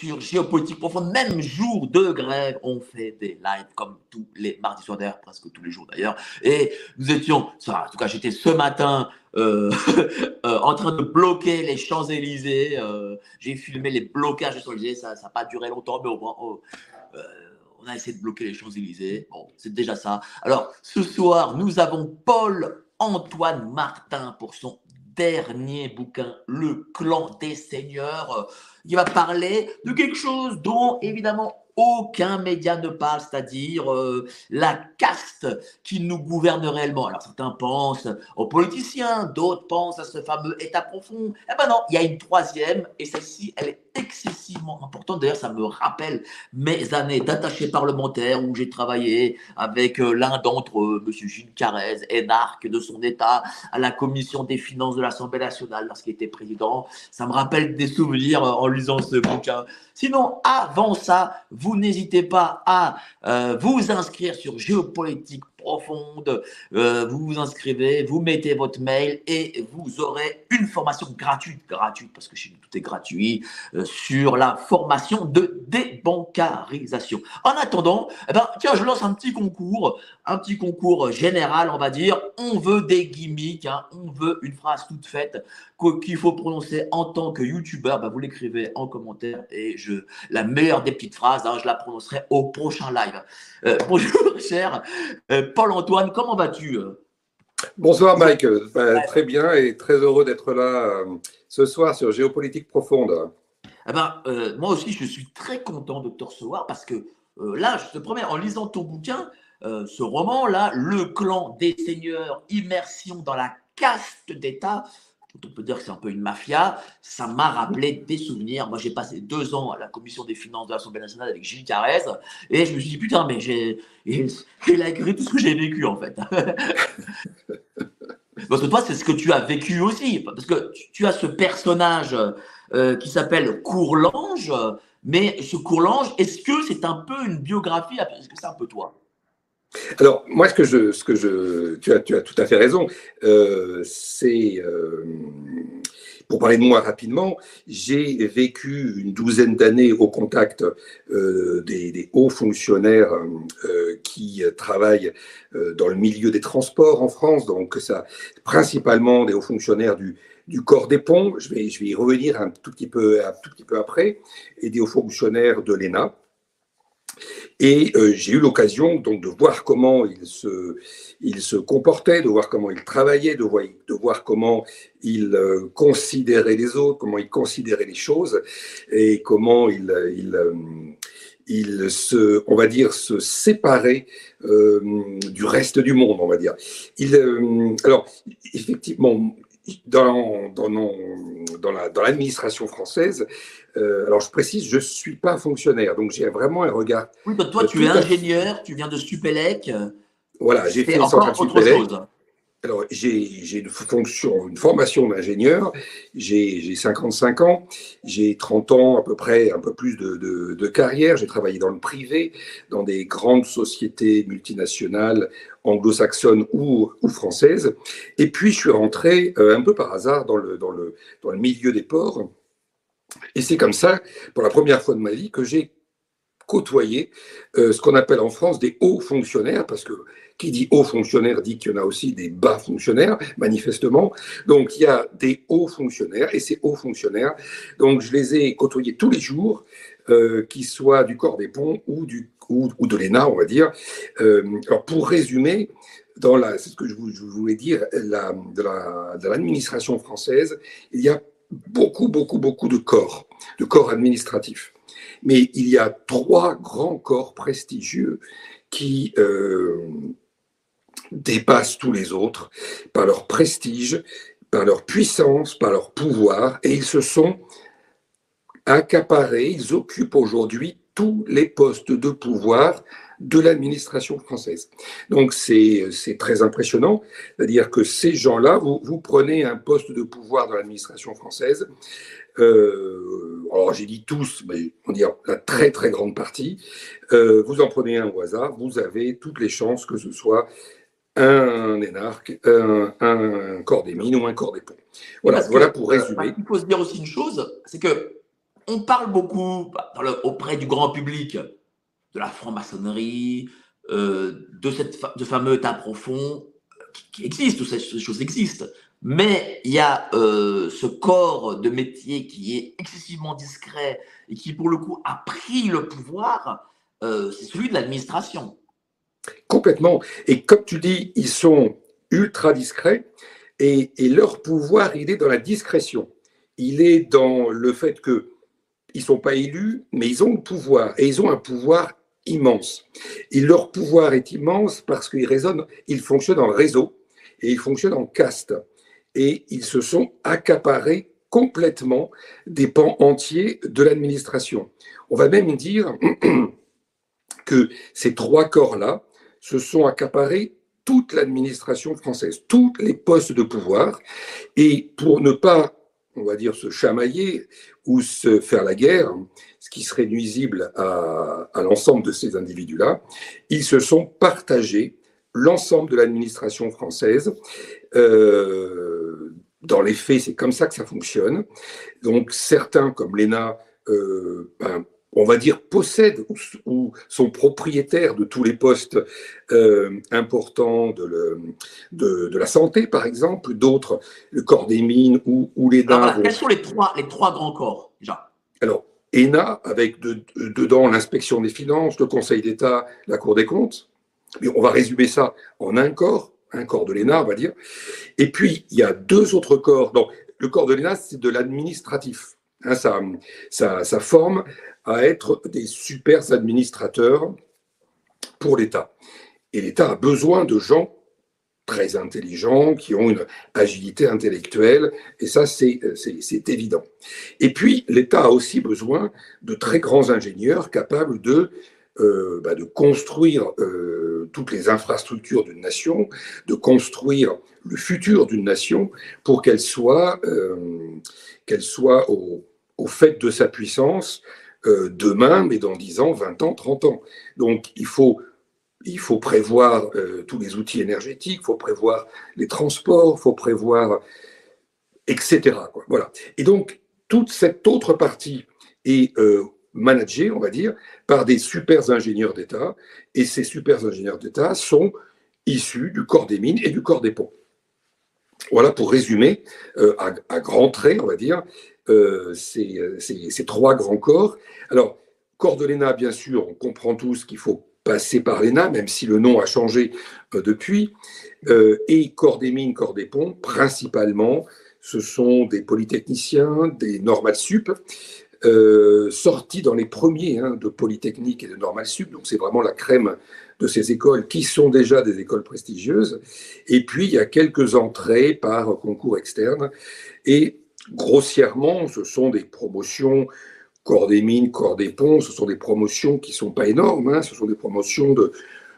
sur Géopolitique Profonde. Même jour de grève, on fait des lives comme tous les mardis soirs d'ailleurs, presque tous les jours d'ailleurs. Et nous étions, ça, en tout cas j'étais ce matin euh, euh, en train de bloquer les Champs-Élysées. J'ai filmé les blocages des Champs-Élysées. Ça n'a pas duré longtemps, mais au moins... Oh, on a essayé de bloquer les Champs-Élysées. Bon, c'est déjà ça. Alors, ce soir, nous avons Paul Antoine Martin pour son dernier bouquin, Le clan des seigneurs, qui va parler de quelque chose dont évidemment aucun média ne parle, c'est-à-dire euh, la caste qui nous gouverne réellement. Alors certains pensent aux politiciens, d'autres pensent à ce fameux État profond. Eh ben non, il y a une troisième, et celle-ci, elle est excessivement importante. D'ailleurs, ça me rappelle mes années d'attaché parlementaire où j'ai travaillé avec euh, l'un d'entre eux, M. Gilles Carrez, énarque de son État, à la commission des finances de l'Assemblée nationale lorsqu'il était président. Ça me rappelle des souvenirs euh, en lisant ce bouquin. Sinon, avant ça, vous n'hésitez pas à euh, vous inscrire sur Géopolitique profonde. Euh, vous vous inscrivez, vous mettez votre mail et vous aurez une formation gratuite, gratuite parce que chez nous tout est gratuit, euh, sur la formation de débancarisation. En attendant, eh ben, tiens, je lance un petit concours, un petit concours général, on va dire. On veut des gimmicks, hein, on veut une phrase toute faite qu'il faut prononcer en tant que youtubeur. Ben, vous l'écrivez en commentaire et je, la meilleure des petites phrases, hein, je la prononcerai au prochain live. Euh, bonjour, cher. Paul-Antoine, comment vas-tu euh? Bonsoir Mike, bah, très bien et très heureux d'être là euh, ce soir sur Géopolitique Profonde. Eh ben, euh, moi aussi, je suis très content de te recevoir parce que là, je te promets, en lisant ton bouquin, ce roman-là, Le clan des seigneurs, immersion dans la caste d'État, on peut dire que c'est un peu une mafia, ça m'a rappelé des souvenirs. Moi, j'ai passé deux ans à la commission des finances de l'Assemblée nationale avec Gilles Carrez, et je me suis dit, putain, mais j'ai, écrit tout ce que j'ai vécu, en fait. parce que toi, c'est ce que tu as vécu aussi, parce que tu, as ce personnage euh, qui s'appelle Courlange, mais ce Courlange, est-ce que c'est un peu une biographie, est-ce que c'est un peu toi? Alors, moi, ce que je, ce que je, tu as, tu as tout à fait raison. Euh, c'est, euh, pour parler de moi rapidement, j'ai vécu une douzaine d'années au contact euh, des, hauts fonctionnaires qui travaillent dans le milieu des transports en France. Donc, ça, principalement des hauts fonctionnaires du, du corps des ponts. Je vais, je vais y revenir un tout petit peu, un tout petit peu après, et des hauts fonctionnaires de l'ENA. Et euh, j'ai eu l'occasion donc de voir comment il se, il se comportait, de voir comment il travaillait, de voir, de voir comment il euh, considérait les autres, comment il considérait les choses et comment il, il, euh, se, on va dire, se séparait du reste du monde, on va dire. Il, alors, effectivement, dans, dans, dans l'administration française, euh, alors je précise, je ne suis pas fonctionnaire, donc j'ai vraiment un regard. Oui, toi tu es ingénieur, tu viens de Supélec. Voilà, j'ai fait encore autre chose. Alors, j'ai une formation d'ingénieur, j'ai 55 ans, j'ai 30 ans à peu près, un peu plus de, carrière, j'ai travaillé dans le privé, dans des grandes sociétés multinationales anglo-saxonnes ou, françaises, et puis je suis rentré euh, un peu par hasard dans le milieu des ports, et c'est comme ça, pour la première fois de ma vie, que j'ai côtoyé euh, ce qu'on appelle en France des hauts fonctionnaires, parce que qui dit haut fonctionnaire dit qu'il y en a aussi des bas fonctionnaires, manifestement. Donc il y a des hauts fonctionnaires, et ces hauts fonctionnaires, donc je les ai côtoyés tous les jours, euh, qu'ils soient du corps des ponts ou, du, ou, de l'ENA, on va dire. Euh, alors pour résumer, dans la, c'est ce que je, voulais dire, la, de l'administration française, il y a beaucoup, beaucoup, beaucoup de corps, de corps administratifs. Mais il y a trois grands corps prestigieux qui euh, dépassent tous les autres par leur prestige, par leur puissance, par leur pouvoir, et ils se sont accaparés, ils occupent aujourd'hui tous les postes de pouvoir de l'administration française. Donc c'est très impressionnant, c'est-à-dire que ces gens-là, vous, vous prenez un poste de pouvoir dans l'administration française, euh, alors j'ai dit tous, mais on dire la très très grande partie, euh, vous en prenez un au hasard, vous avez toutes les chances que ce soit un énarque, un, corps des mines ou un corps des ponts. Voilà, voilà pour euh, résumer. il faut se dire aussi une chose, c'est que on parle beaucoup bah, auprès du grand public de la franc-maçonnerie, euh, de, cette, de fameux état profond qui, existe, toutes ces choses existent. Mais il y a euh, ce corps de métier qui est excessivement discret et qui, pour le coup, a pris le pouvoir, c'est celui de l'administration. Complètement. Et comme tu dis, ils sont ultra discrets et, leur pouvoir, il est dans la discrétion. Il est dans le fait que ils sont pas élus, mais ils ont le pouvoir et ils ont un pouvoir immense. Et leur pouvoir est immense parce qu'ils résonnent, ils fonctionnent en réseau et ils fonctionnent en caste. Et ils se sont accaparés complètement des pans entiers de l'administration. On va même dire que ces trois corps-là, se sont accaparés toute l'administration française, tous les postes de pouvoir. Et pour ne pas, on va dire, se chamailler ou se faire la guerre, ce qui serait nuisible à, l'ensemble de ces individus-là, ils se sont partagés l'ensemble de l'administration française. Euh, dans les faits, c'est comme ça que ça fonctionne. Donc certains, comme l'ENA, euh, ben, on va dire, possèdent ou, sont propriétaires de tous les postes euh, importants de, de, la santé, par exemple, d'autres, le corps des mines ou, ou les dents. quels sont les trois, les trois grands corps, déjà? Alors, ENA, avec dedans l'inspection des finances, le Conseil d'État, la Cour des comptes. Mais on va résumer ça en un corps, un corps de l'ENA, on va dire. Et puis, il y a deux autres corps. Donc, le corps de l'ENA, c'est de l'administratif. Hein, ça, forme à être des super administrateurs pour l'État. Et l'État a besoin de gens très intelligents, qui ont une agilité intellectuelle, et ça, c'est évident. Et puis, l'État a aussi besoin de très grands ingénieurs capables de, euh, bah, construire euh, toutes les infrastructures d'une nation, de construire le futur d'une nation pour qu'elle soit, euh, qu'elle soit au, au fait de sa puissance, euh, demain, mais dans 10 ans, 20 ans, 30 ans. Donc il faut, prévoir euh, tous les outils énergétiques, il faut prévoir les transports, il faut prévoir, etc. Voilà. Et donc toute cette autre partie est euh, managée, on va dire, par des super ingénieurs d'État, et ces super ingénieurs d'État sont issus du corps des mines et du corps des ponts. Voilà pour résumer à, à grands traits, on va dire, euh, euh, ces, trois grands corps. Alors, corps de l'ENA, bien sûr, on comprend tous qu'il faut passer par l'ENA, même si le nom a changé euh, depuis. et corps des mines, corps des ponts, principalement, ce sont des polytechniciens, des normales sup, sortis dans les premiers hein, de Polytechnique et de Normal Sup. Donc c'est vraiment la crème de ces écoles qui sont déjà des écoles prestigieuses. Et puis il y a quelques entrées par concours externe. Et grossièrement, ce sont des promotions corps des mines, corps des ponts, ce sont des promotions qui ne sont pas énormes, hein. ce sont des promotions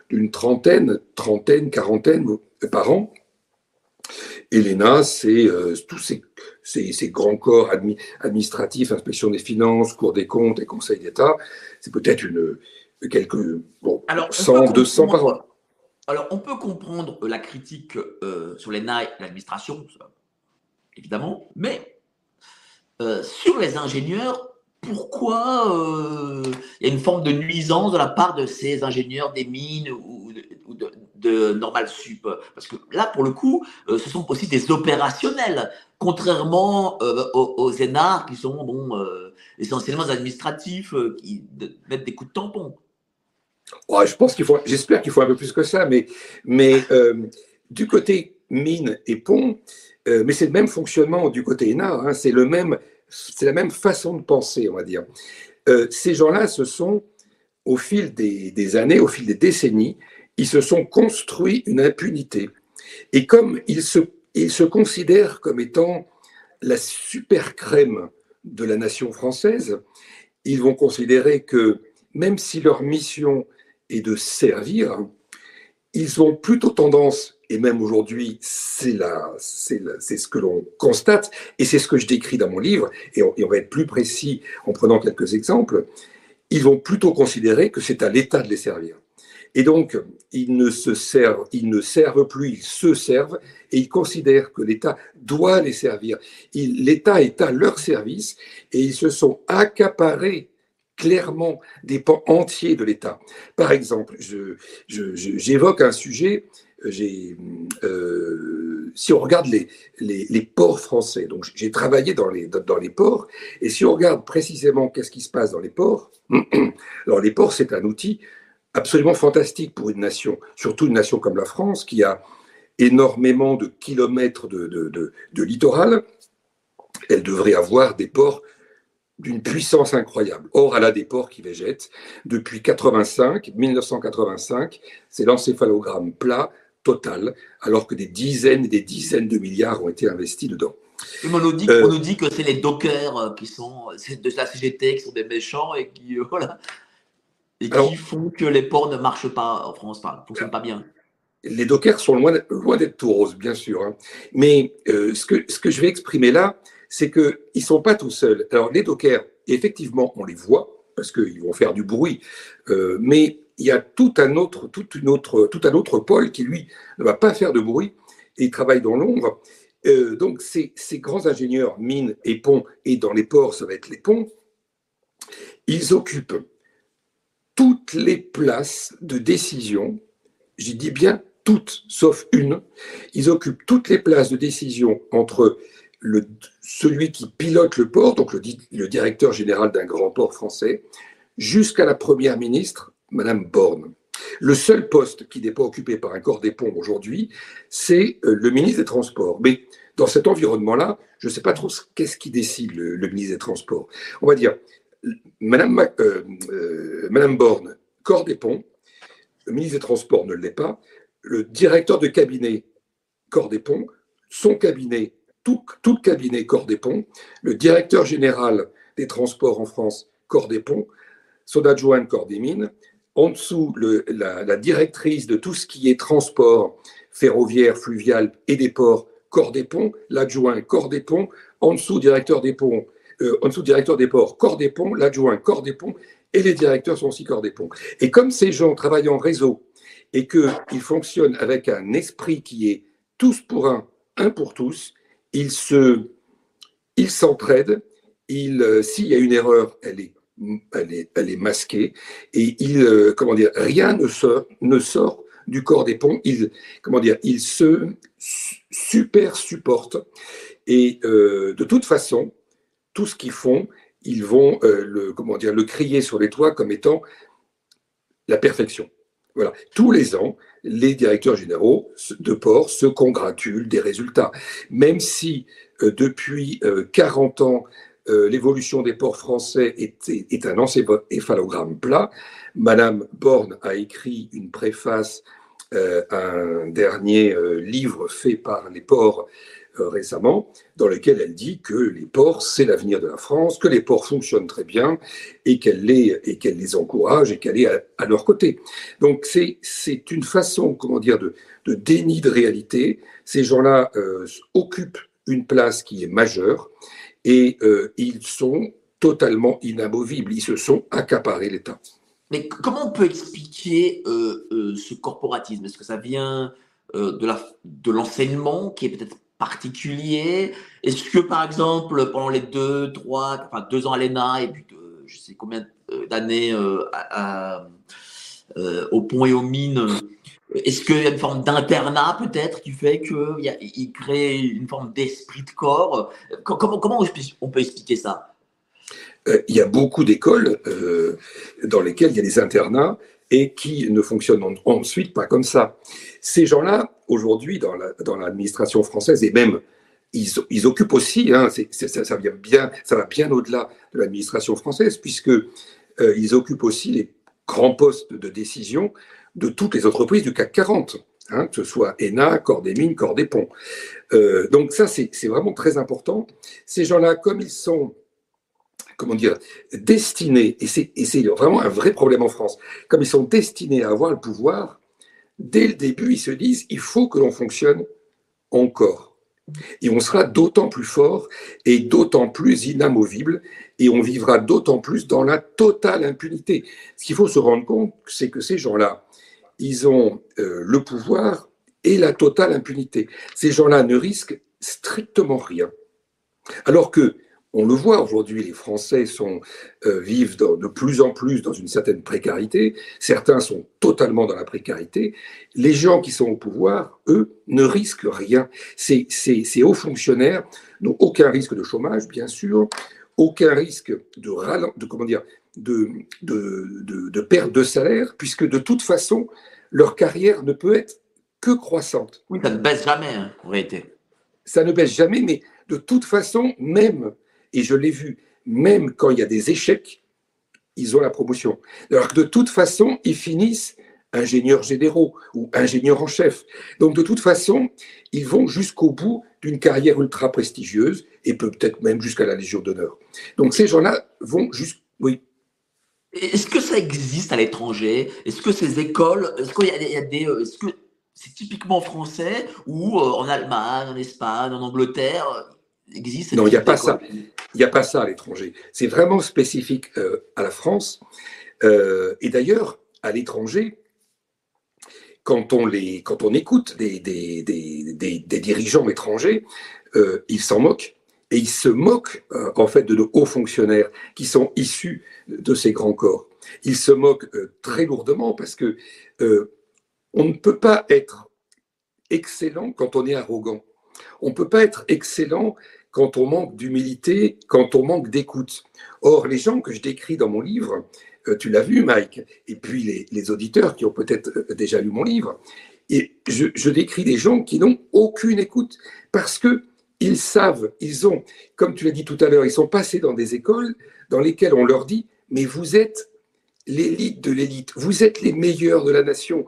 d'une trentaine, trentaine, quarantaine par an. Et l'ENA, c'est euh, tous ces, ces, grands corps administratifs, inspection des finances, cours des comptes et conseil d'État. C'est peut-être une quelques bon, alors, 100, 200 par an. Alors, on peut comprendre la critique euh, sur l'ENA et l'administration, évidemment, mais euh, sur les ingénieurs, pourquoi euh, il y a une forme de nuisance de la part de ces ingénieurs des mines ou de, Normal Sup? Parce que là, pour le coup, euh, ce sont aussi des opérationnels, contrairement aux, aux, qui sont bon, essentiellement administratifs, qui mettent des coups de tampon. je pense qu'il faut, j'espère qu'il faut un peu plus que ça, mais, mais du côté mine et pont, mais c'est le même fonctionnement du côté ENA, hein, c'est le même, c'est la même façon de penser, on va dire. Euh, ces gens-là se sont, au fil des, années, au fil des décennies, ils se sont construits une impunité. Et comme ils se, ils se considèrent comme étant la super crème de la nation française, ils vont considérer que même si leur mission est de servir, ils ont plutôt tendance et même aujourd'hui, c'est ce que l'on constate, et c'est ce que je décris dans mon livre, et on, va être plus précis en prenant quelques exemples, ils vont plutôt considérer que c'est à l'État de les servir. Et donc, ils ne se servent, ils ne servent plus, ils se servent et ils considèrent que l'État doit les servir. L'État est à leur service et ils se sont accaparés clairement des pans entiers de l'État. Par exemple, j'évoque un sujet, euh, si on regarde les, les, ports français, donc j'ai travaillé dans les, dans les ports, et si on regarde précisément qu'est-ce qui se passe dans les ports, alors les ports, c'est un outil absolument fantastique pour une nation, surtout une nation comme la France, qui a énormément de kilomètres de, de, littoral. Elle devrait avoir des ports d'une puissance incroyable. Or, elle a des ports qui végètent. Depuis 85, 1985, c'est l'encéphalogramme plat total, alors que des dizaines et des dizaines de milliards ont été investis dedans. on, nous dit, euh, on nous dit que c'est les dockers euh, qui sont de la CGT qui sont des méchants et qui, euh, voilà, et qui font que les ports ne marchent pas en France, ne fonctionnent pas bien. Les dockers sont loin, loin d'être tout roses, bien sûr. Hein. Mais euh, ce, que, ce que je vais exprimer là, c'est qu'ils ne sont pas tout seuls. Alors, les dockers, effectivement, on les voit, parce qu'ils vont faire du bruit, euh, mais il y a tout un, autre, toute une autre, tout un autre pôle qui, lui, ne va pas faire de bruit et travaille dans l'ombre. Euh, donc, ces, grands ingénieurs, mines et ponts, et dans les ports, ça va être les ponts, ils occupent toutes les places de décision, j'ai dit bien toutes, sauf une, ils occupent toutes les places de décision entre celui qui pilote le port, donc le directeur général d'un grand port français, jusqu'à la première ministre, Madame Borne. Le seul poste qui n'est pas occupé par un corps des ponts aujourd'hui, c'est euh, le ministre des Transports. Mais dans cet environnement-là, je ne sais pas trop qu'est-ce qui décide le, ministre des Transports. On va dire, Madame, euh, euh, Borne, corps des ponts, le ministre des Transports ne l'est pas, le directeur de cabinet, corps des ponts, son cabinet, tout, tout, le cabinet, corps des ponts, le directeur général des transports en France, corps des ponts, son adjoint, corps des mines, en dessous, la, directrice de tout ce qui est transport ferroviaire, fluvial et des ports, corps des ponts, l'adjoint, corps des ponts, en dessous, directeur des ponts, euh, en dessous directeur des ports, corps des ponts, l'adjoint corps des ponts, et les directeurs sont aussi corps des ponts. Et comme ces gens travaillent en réseau et qu'ils fonctionnent avec un esprit qui est tous pour un, un pour tous, ils se, ils s'entraident. Ils, euh, s'il y a une erreur, elle est, elle est, masquée. Et il, euh, comment dire, rien ne sort, ne sort du corps des ponts. Ils, comment dire, se super supportent. Et de toute façon, tout ce qu'ils font, ils vont euh, le, comment dire, le crier sur les toits comme étant la perfection. Voilà. Tous les ans, les directeurs généraux de port se congratulent des résultats. Même si euh, depuis 40 euh, l'évolution des ports français est, est un encéphalogramme plat, Madame Borne a écrit une préface à un dernier livre fait par les ports euh, récemment, dans lequel elle dit que les ports, c'est l'avenir de la France, que les ports fonctionnent très bien et qu'elle les, et les encourage et qu'elle est à, leur côté. Donc c'est, une façon, comment dire, de, de déni de réalité. Ces gens-là euh, occupent une place qui est majeure et euh, ils sont totalement inamovibles. Ils se sont accaparés l'État. Mais comment on peut expliquer ce corporatisme? Est-ce que ça vient de, la, de l'enseignement qui est peut-être particulier? Est-ce que, par exemple, pendant les deux, trois, enfin deux ans à l'ENA et puis je sais combien euh, d'années euh, euh, au pont et aux mines, est-ce qu'il y a une forme d'internat peut-être qui fait qu'il crée une forme d'esprit de corps? Comment, on peut expliquer ça? Il y a beaucoup d'écoles dans lesquelles il y a des internats et qui ne fonctionnent ensuite pas comme ça. Ces gens-là, aujourd'hui, dans l'administration française, et même, ils, occupent aussi, hein, ça, vient bien, ça va bien au-delà de l'administration française, puisque euh, ils occupent aussi les grands postes de décision de toutes les entreprises du CAC 40. Hein, que ce soit ENA, Corps des Mines, Corps des Ponts. Euh, donc ça, c'est vraiment très important. Ces gens-là, comme ils sont comment dire, destinés, et c'est vraiment un vrai problème en France, comme ils sont destinés à avoir le pouvoir, dès le début, ils se disent, il faut que l'on fonctionne encore. Et on sera d'autant plus fort et d'autant plus inamovible, et on vivra d'autant plus dans la totale impunité. Ce qu'il faut se rendre compte, c'est que ces gens-là, ils ont euh, le pouvoir et la totale impunité. Ces gens-là ne risquent strictement rien. Alors que on le voit aujourd'hui, les Français sont, euh, vivent de plus en plus dans une certaine précarité. Certains sont totalement dans la précarité. Les gens qui sont au pouvoir, eux, ne risquent rien. Ces, ces, hauts fonctionnaires n'ont aucun risque de chômage, bien sûr, aucun risque de, de comment dire, de, de, de, perte de salaire, puisque de toute façon, leur carrière ne peut être que croissante. Oui, ça ne baisse jamais, hein, en réalité. Ça ne baisse jamais, mais de toute façon, même et je l'ai vu, même quand il y a des échecs, ils ont la promotion. Alors que de toute façon, ils finissent ingénieurs généraux ou ingénieurs en chef. Donc de toute façon, ils vont jusqu'au bout d'une carrière ultra prestigieuse et peut-être même jusqu'à la Légion d'honneur. Donc ces gens-là vont juste... Oui. Est-ce que ça existe à l'étranger? Est-ce que ces écoles, est-ce qu'il y, a des... Est-ce que c'est typiquement français ou euh, en Allemagne, en Espagne, en Angleterre? Existe Non, il n'y a pas ça. Il n'y a pas ça à l'étranger. C'est vraiment spécifique euh, à la France. Euh, et d'ailleurs, à l'étranger, quand on, les, quand on écoute des, des, des, dirigeants étrangers, euh, ils s'en moquent. Et ils se moquent en fait de nos hauts fonctionnaires qui sont issus de ces grands corps. Ils se moquent très lourdement parce que on ne peut pas être excellent quand on est arrogant. On ne peut pas être excellent quand on manque d'humilité, quand on manque d'écoute. Or, les gens que je décris dans mon livre, euh, tu l'as vu, Mike, et puis les, auditeurs qui ont peut-être euh, déjà lu mon livre, et je, décris des gens qui n'ont aucune écoute parce que ils savent, ils ont, comme tu l'as dit tout à l'heure, ils sont passés dans des écoles dans lesquelles on leur dit, mais vous êtes l'élite de l'élite, vous êtes les meilleurs de la nation.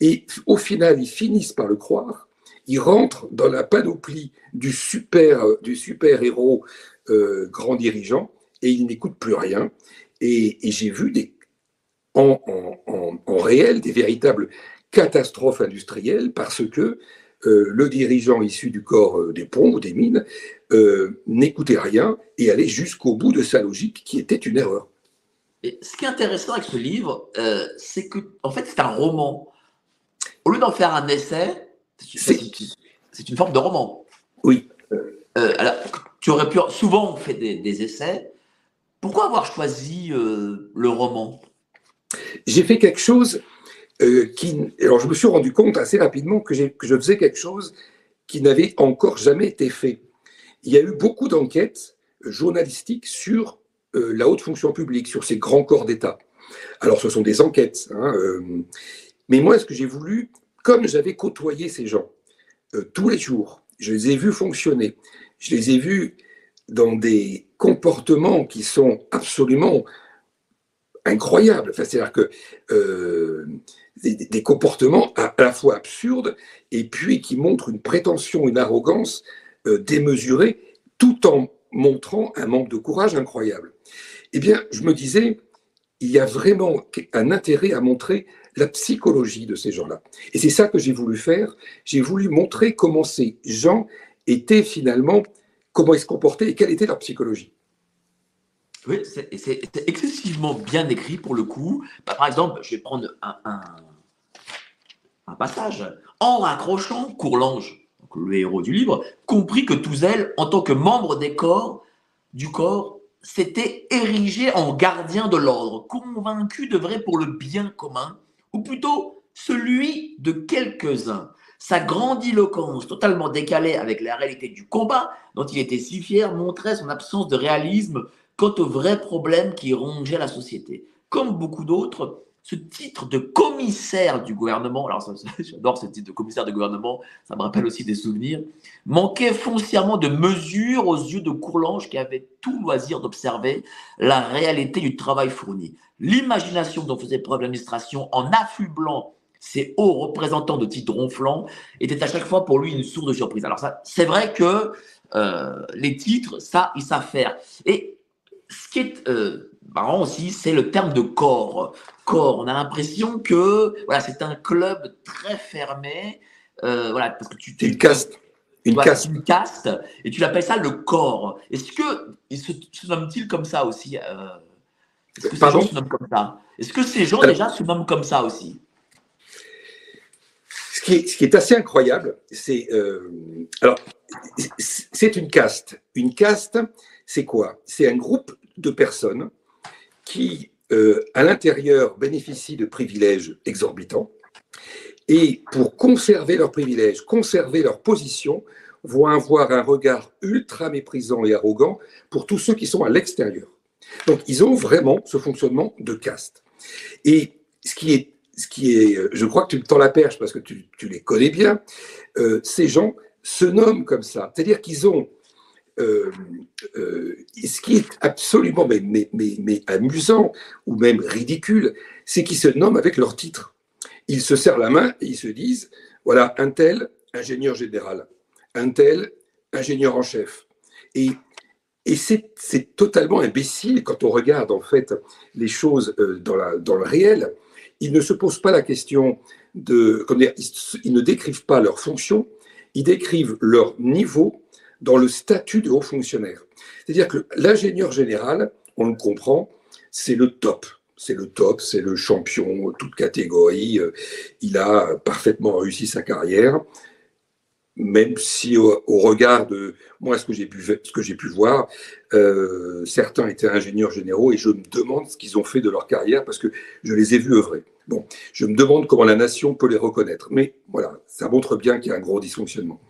Et au final, ils finissent par le croire il rentre dans la panoplie du super, du super héros euh, grand dirigeant et il n'écoute plus rien. Et, j'ai vu des, en, réel des véritables catastrophes industrielles parce que euh, le dirigeant issu du corps euh, des ponts ou des mines n'écoutait rien et allait jusqu'au bout de sa logique qui était une erreur. Et ce qui est intéressant avec ce livre, c'est que en fait c'est un roman. Au lieu d'en faire un essai, c'est une forme de roman. Oui. Euh, alors, tu aurais pu. Souvent, on fait des, essais. Pourquoi avoir choisi euh, le roman? J'ai fait quelque chose euh, qui. Alors, je me suis rendu compte assez rapidement que, que je faisais quelque chose qui n'avait encore jamais été fait. Il y a eu beaucoup d'enquêtes journalistiques sur la haute fonction publique, sur ces grands corps d'État. Alors, ce sont des enquêtes. Hein, mais moi, ce que j'ai voulu, comme j'avais côtoyé ces gens euh, tous les jours, je les ai vus fonctionner, je les ai vus dans des comportements qui sont absolument incroyables. C'est-à-dire que euh, des, comportements à, la fois absurdes et puis qui montrent une prétention, une arrogance euh, démesurée, tout en montrant un manque de courage incroyable. Eh bien, je me disais, il y a vraiment un intérêt à montrer la psychologie de ces gens-là. Et c'est ça que j'ai voulu faire. J'ai voulu montrer comment ces gens étaient finalement, comment ils se comportaient et quelle était leur psychologie. Oui, c'est excessivement bien écrit pour le coup. Bah, par exemple, je vais prendre un, passage. En raccrochant, Courlange, le héros du livre, comprit que Touzel, en tant que membre des corps, du corps, s'était érigé en gardien de l'ordre, convaincu de vrai pour le bien commun, ou plutôt celui de quelques-uns. Sa grandiloquence, totalement décalée avec la réalité du combat, dont il était si fier, montrait son absence de réalisme quant aux vrais problèmes qui rongeaient la société. Comme beaucoup d'autres, ce titre de commissaire du gouvernement, alors j'adore ce titre de commissaire de gouvernement, ça me rappelle aussi des souvenirs, manquait foncièrement de mesure aux yeux de Courlange qui avait tout loisir d'observer la réalité du travail fourni. L'imagination dont faisait preuve l'administration en affublant ses hauts représentants de titres ronflants était à chaque fois pour lui une source de surprise. Alors ça, c'est vrai que euh, les titres, ça, ils savent faire. Et ce qui est euh, marrant aussi, c'est le terme de corps. Corps, on a l'impression que voilà, c'est un club très fermé. Euh, voilà, parce que tu une caste. Une caste. Une caste. Et tu l'appelles ça le corps. Est-ce que il se, se nomme-t-il comme ça aussi est-ce que ces gens se nomment comme ça? Est-ce que ces gens déjà se nomment comme ça aussi? Ce qui, est, ce qui est assez incroyable, c'est alors c'est une caste. Une caste, c'est quoi? C'est un groupe de personnes qui, à l'intérieur, bénéficient de privilèges exorbitants et pour conserver leurs privilèges, conserver leur position, vont avoir un regard ultra méprisant et arrogant pour tous ceux qui sont à l'extérieur. Donc, ils ont vraiment ce fonctionnement de caste. Et ce qui est, ce qui est je crois que tu me tends la perche parce que tu, les connais bien, euh, ces gens se nomment comme ça. C'est-à-dire qu'ils ont euh, euh, ce qui est absolument mais, amusant ou même ridicule, c'est qu'ils se nomment avec leur titre. Ils se serrent la main et ils se disent voilà, un tel ingénieur général, un tel ingénieur en chef. Et, c'est totalement imbécile quand on regarde en fait les choses euh, dans, le réel. Ils ne se posent pas la question de. ils ne décrivent pas leur fonction, ils décrivent leur niveau dans le statut de haut fonctionnaire. C'est-à-dire que l'ingénieur général, on le comprend, c'est le top. C'est le top, c'est le champion, toute catégorie. Euh, il a parfaitement réussi sa carrière même si au, regard de moi ce que j'ai pu pu voir, euh, certains étaient ingénieurs généraux et je me demande ce qu'ils ont fait de leur carrière parce que je les ai vus œuvrer. Bon, je me demande comment la nation peut les reconnaître, mais voilà, ça montre bien qu'il y a un gros dysfonctionnement.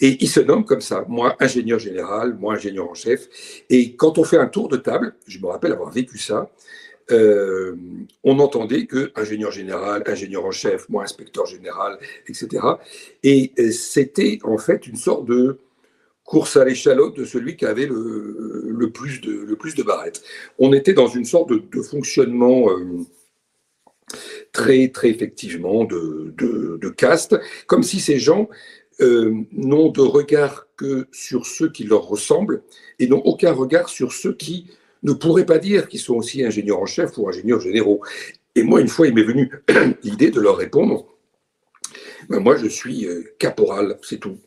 Et ils se nomment comme ça, moi ingénieur général, moi ingénieur en chef. Et quand on fait un tour de table, je me rappelle avoir vécu ça, euh, on entendait que ingénieur général, ingénieur en chef, moi inspecteur général, etc. Et euh, c'était en fait une sorte de course à l'échalote de celui qui avait le, plus, de, le plus de barrettes. On était dans une sorte de, fonctionnement euh, très, très effectivement de, de, caste, comme si ces gens n'ont de regard que sur ceux qui leur ressemblent et n'ont aucun regard sur ceux qui ne pourraient pas dire qu'ils sont aussi ingénieurs en chef ou ingénieurs généraux. Et moi, une fois, il m'est venu l'idée de leur répondre, ben moi, je suis euh, caporal, c'est tout.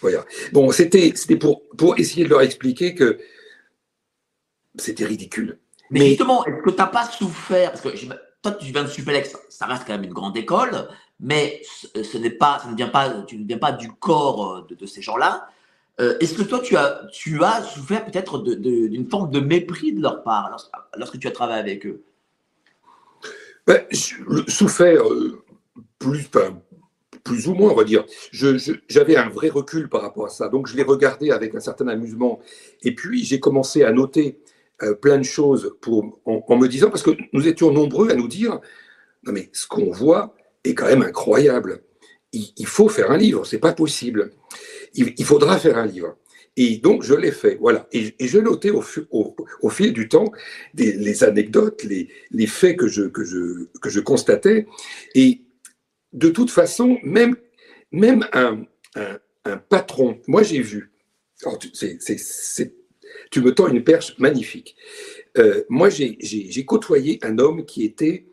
Voilà. Bon, c'était pour, pour essayer de leur expliquer que c'était ridicule. Mais, justement, est-ce que tu n'as pas souffert? Parce que toi, tu viens de Supelex, ça reste quand même une grande école, mais ce, n'est pas, tu ne viens pas du corps de ces gens-là. Euh, est-ce que toi, tu as, souffert peut-être d'une forme de mépris de leur part lorsque, tu as travaillé avec eux? Ben, Souffert, euh, plus, plus ou moins, on va dire. J'avais un vrai recul par rapport à ça. Donc, je l'ai regardé avec un certain amusement. Et puis, j'ai commencé à noter euh, plein de choses en, me disant, parce que nous étions nombreux à nous dire, non mais ce qu'on voit est quand même incroyable. Il, faut faire un livre, c'est pas possible il, faudra faire un livre. Et donc, je l'ai fait. Voilà. Et, je notais au, au, fil du temps les anecdotes, les, les faits que je, que, je, que je constatais. Et de toute façon, même, même un, un, patron, moi j'ai vu, tu me tends une perche magnifique. Euh, moi, j'ai côtoyé un homme qui était,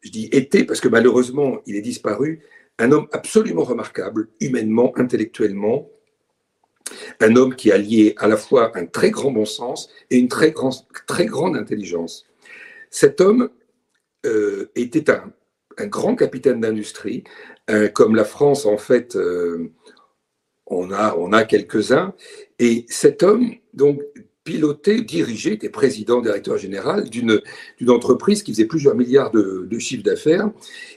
je dis était parce que malheureusement, il est disparu, un homme absolument remarquable, humainement, intellectuellement, un homme qui a lié à la fois un très grand bon sens et une très, grande intelligence. Cet homme euh, était un, grand capitaine d'industrie, comme la France en fait, euh, on a, on a quelques-uns, et cet homme donc pilotait, dirigeait, était président, directeur général d'une entreprise qui faisait plusieurs milliards de, de chiffres d'affaires,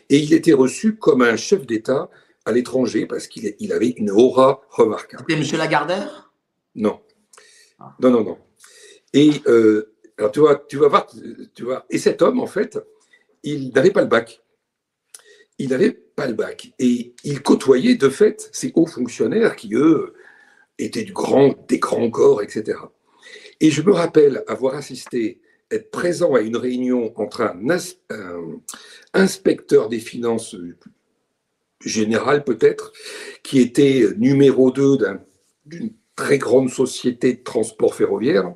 et il était reçu comme un chef d'État à l'étranger parce qu'il il avait une aura remarquable. C'était M. Lagardère? Non. Ah. Non, non, non. Et euh, alors tu vois, tu vas voir, tu vois. Et cet homme, en fait, il n'avait pas le bac. Il n'avait pas le bac. Et il côtoyait de fait ces hauts fonctionnaires qui, eux, étaient du grand, des grands corps, etc. Et je me rappelle avoir assisté, être présent à une réunion entre un, inspecteur des finances général peut-être, qui était numéro 2 d'une très grande société de transport ferroviaire.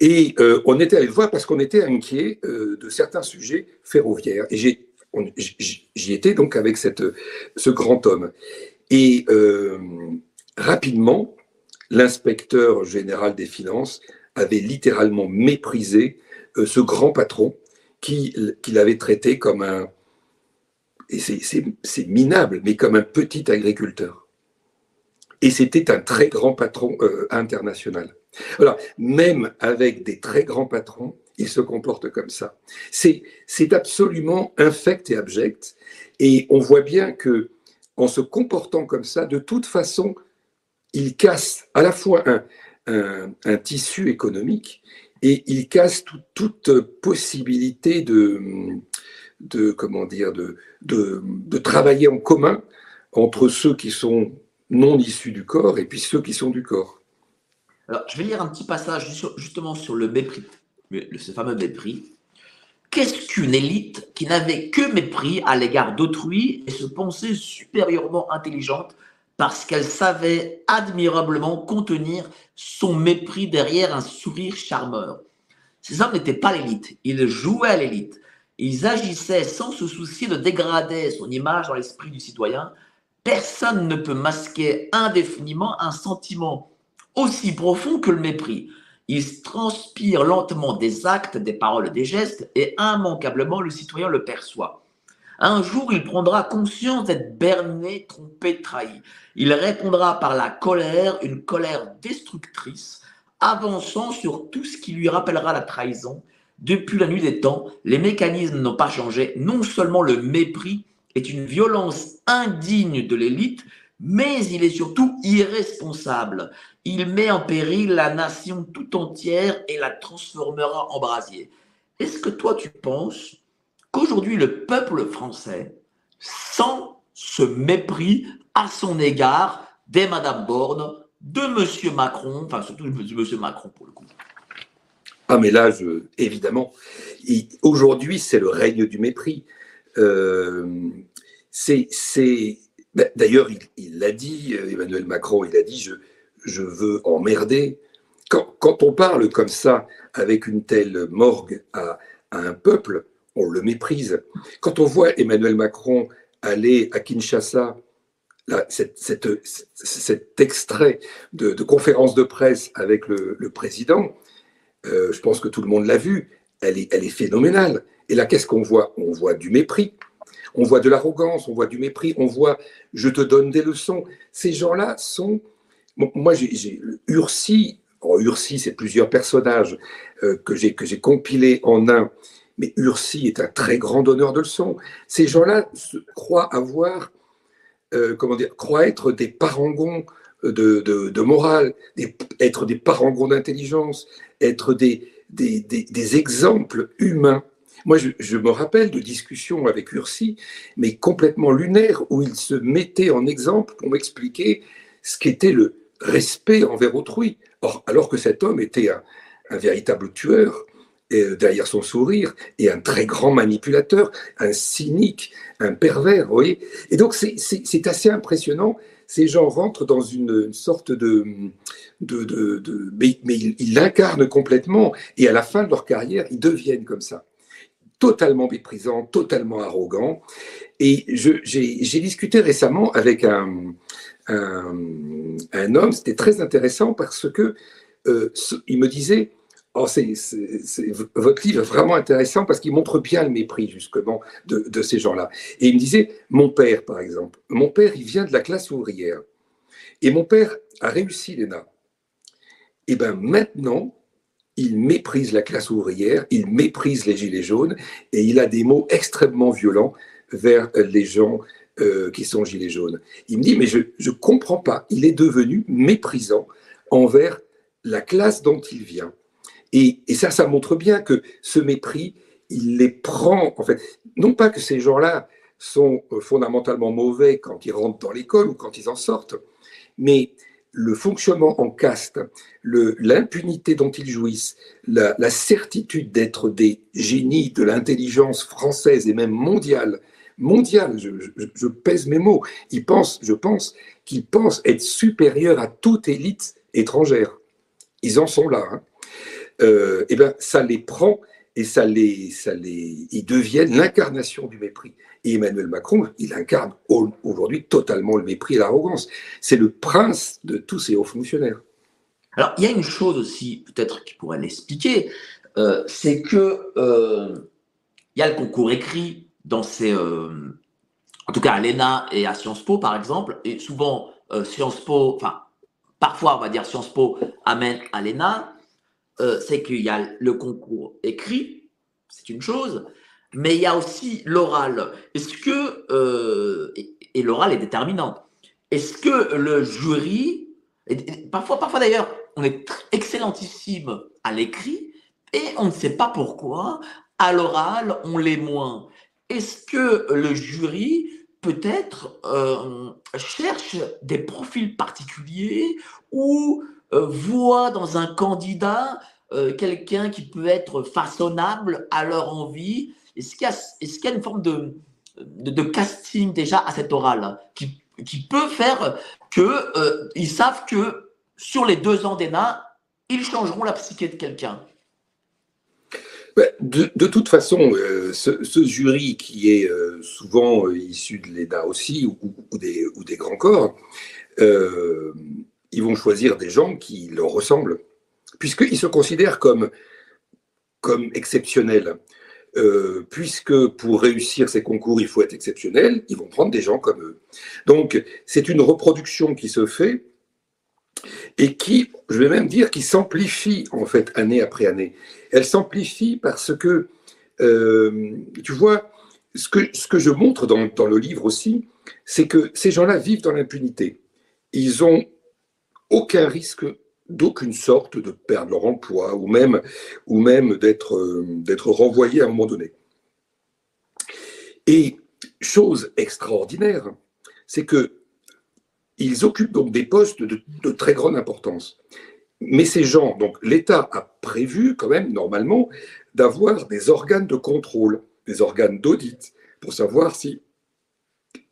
Et euh, on était allé le voir parce qu'on était inquiet euh, de certains sujets ferroviaires. Et j'y étais donc avec cette, ce grand homme. Et euh, rapidement, l'inspecteur général des finances avait littéralement méprisé ce grand patron qu'il avait traité comme un, et c'est minable, mais comme un petit agriculteur. Et c'était un très grand patron euh, international. Alors, même avec des très grands patrons, il se comporte comme ça. C'est absolument infect et abject. Et on voit bien que en se comportant comme ça, de toute façon, il casse à la fois un, un, tissu économique et il casse toute possibilité de, de comment dire de, de, de, travailler en commun entre ceux qui sont non issus du corps et puis ceux qui sont du corps. Alors, je vais lire un petit passage justement sur le mépris, ce fameux mépris. Qu'est-ce qu'une élite qui n'avait que mépris à l'égard d'autrui et se pensait supérieurement intelligente parce qu'elle savait admirablement contenir son mépris derrière un sourire charmeur? Ces hommes n'étaient pas l'élite, ils jouaient à l'élite. Ils agissaient sans se soucier de dégrader son image dans l'esprit du citoyen. Personne ne peut masquer indéfiniment un sentiment aussi profond que le mépris. Il transpire lentement des actes, des paroles, des gestes, et immanquablement le citoyen le perçoit. Un jour, il prendra conscience d'être berné, trompé, trahi. Il répondra par la colère, une colère destructrice, avançant sur tout ce qui lui rappellera la trahison. Depuis la nuit des temps, les mécanismes n'ont pas changé. Non seulement le mépris est une violence indigne de l'élite, mais il est surtout irresponsable. Il met en péril la nation tout entière et la transformera en brasier. Est-ce que toi tu penses qu'aujourd'hui le peuple français sent ce mépris à son égard des Madame Borne, de Monsieur Macron, enfin surtout de Monsieur Macron pour le coup? Ah mais là, évidemment, aujourd'hui c'est le règne du mépris. Euh, c'est d'ailleurs, il l'a dit, euh, Emmanuel Macron, il a dit je, je veux emmerder. Quand, quand, on parle comme ça, avec une telle morgue à, un peuple, on le méprise. Quand on voit Emmanuel Macron aller à Kinshasa, là, cet extrait de, conférence de presse avec le, président, euh, je pense que tout le monde l'a vu, elle est, elle est phénoménale. Et là, qu'est-ce qu'on voit? On voit du mépris. On voit de l'arrogance, on voit du mépris, on voit je te donne des leçons. Ces gens-là sont. moi, j'ai Ursi, oh, Ursi, c'est plusieurs personnages euh, que j'ai compilés en un, mais Ursi est un très grand donneur de leçons. Ces gens-là croient avoir, euh, comment dire, croient être des parangons de, morale, être des parangons d'intelligence, être des exemples humains moi, je, me rappelle de discussions avec Ursi, mais complètement lunaires, où il se mettait en exemple pour m'expliquer ce qu'était le respect envers autrui. Or, alors que cet homme était un, véritable tueur, euh, derrière son sourire, et un très grand manipulateur, un cynique, un pervers, vous Et donc, c'est assez impressionnant. Ces gens rentrent dans une, sorte de... mais ils l'incarnent complètement, et à la fin de leur carrière, ils deviennent comme ça totalement méprisant, totalement arrogant. Et j'ai discuté récemment avec un, homme, c'était très intéressant parce que euh, il me disait, oh, votre livre est vraiment intéressant parce qu'il montre bien le mépris justement de, de ces gens-là. Et il me disait, mon père par exemple, mon père il vient de la classe ouvrière et mon père a réussi l'ENA. Et bien maintenant, il méprise la classe ouvrière, il méprise les gilets jaunes et il a des mots extrêmement violents vers les gens euh, qui sont gilets jaunes. Il me dit, mais je ne comprends pas, il est devenu méprisant envers la classe dont il vient. Et, ça, ça montre bien que ce mépris, il les prend, en fait, non pas que ces gens-là sont euh, fondamentalement mauvais quand ils rentrent dans l'école ou quand ils en sortent, mais le fonctionnement en caste, l'impunité dont ils jouissent, la, certitude d'être des génies de l'intelligence française et même mondiale, mondiale, je, pèse mes mots, ils pensent, je pense qu'ils pensent être supérieurs à toute élite étrangère. Ils en sont là. et hein. euh, eh bien, ça les prend et ça les, ça les, ils deviennent l'incarnation du mépris. Et Emmanuel Macron, il incarne aujourd'hui totalement le mépris et l'arrogance. C'est le prince de tous ces hauts fonctionnaires. Alors, il y a une chose aussi, peut-être qui pourrait l'expliquer, euh, c'est que euh, il y a le concours écrit dans ces, euh, en tout cas à l'ENA et à Sciences Po par exemple, et souvent Sciences Po, enfin parfois on va dire Sciences Po amène à l'ENA, c'est qu'il y a le concours écrit, c'est une chose, mais il y a aussi l'oral. Est-ce que, et, l'oral est déterminant, est-ce que le jury, parfois, parfois d'ailleurs, on est excellentissime à l'écrit et on ne sait pas pourquoi, à l'oral, on l'est moins. Est-ce que le jury peut-être euh, cherche des profils particuliers ou euh, voit dans un candidat euh, quelqu'un qui peut être façonnable à leur envie. Est-ce qu'il y, a une forme de, de, casting déjà à cet oral qui, qui peut faire qu'ils savent que sur les deux ans d'ENA, ils changeront la psyché de quelqu'un? De, toute façon, euh, ce, jury qui est euh, souvent euh, issu de l'ENA aussi ou, des, ou, des, grands corps, ils vont choisir des gens qui leur ressemblent, puisqu'ils se considèrent comme, comme exceptionnels. puisque pour réussir ces concours, il faut être exceptionnel, ils vont prendre des gens comme eux. Donc, c'est une reproduction qui se fait et qui, je vais même dire, qui s'amplifie en fait année après année. Elle s'amplifie parce que, euh, tu vois, ce que, ce que je montre dans, dans le livre aussi, c'est que ces gens-là vivent dans l'impunité. Ils ont aucun risque d'aucune sorte de perdre leur emploi ou même, d'être, euh, d'être renvoyés à un moment donné. Et chose extraordinaire, c'est que ils occupent donc des postes de, très grande importance. Mais ces gens, donc l'État a prévu quand même normalement d'avoir des organes de contrôle, des organes d'audit, pour savoir si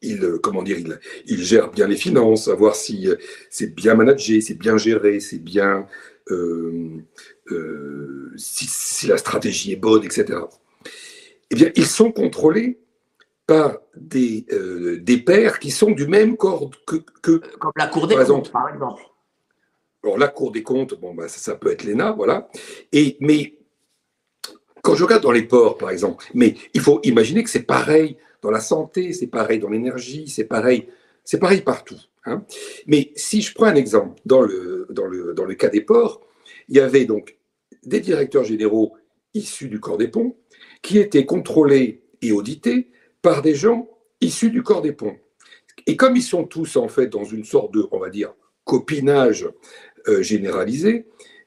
il, comment dire, il, gère bien les finances, savoir si c'est bien managé, c'est bien géré, c'est bien, euh, euh, si, si, la stratégie est bonne, etc. Eh bien, ils sont contrôlés par des, euh, des pairs qui sont du même corps que. que Comme la Cour des comptes, par exemple. Alors, la Cour des comptes, bon, bah, ça, peut être l'ENA, voilà. Et, mais quand je regarde dans les ports, par exemple, mais il faut imaginer que c'est pareil dans la santé, c'est pareil dans l'énergie, c'est pareil, c'est pareil partout. Hein. Mais si je prends un exemple, dans le, dans, le, dans le cas des ports, il y avait donc des directeurs généraux issus du corps des ponts qui étaient contrôlés et audités par des gens issus du corps des ponts. Et comme ils sont tous en fait dans une sorte de, on va dire, copinage euh, généralisé,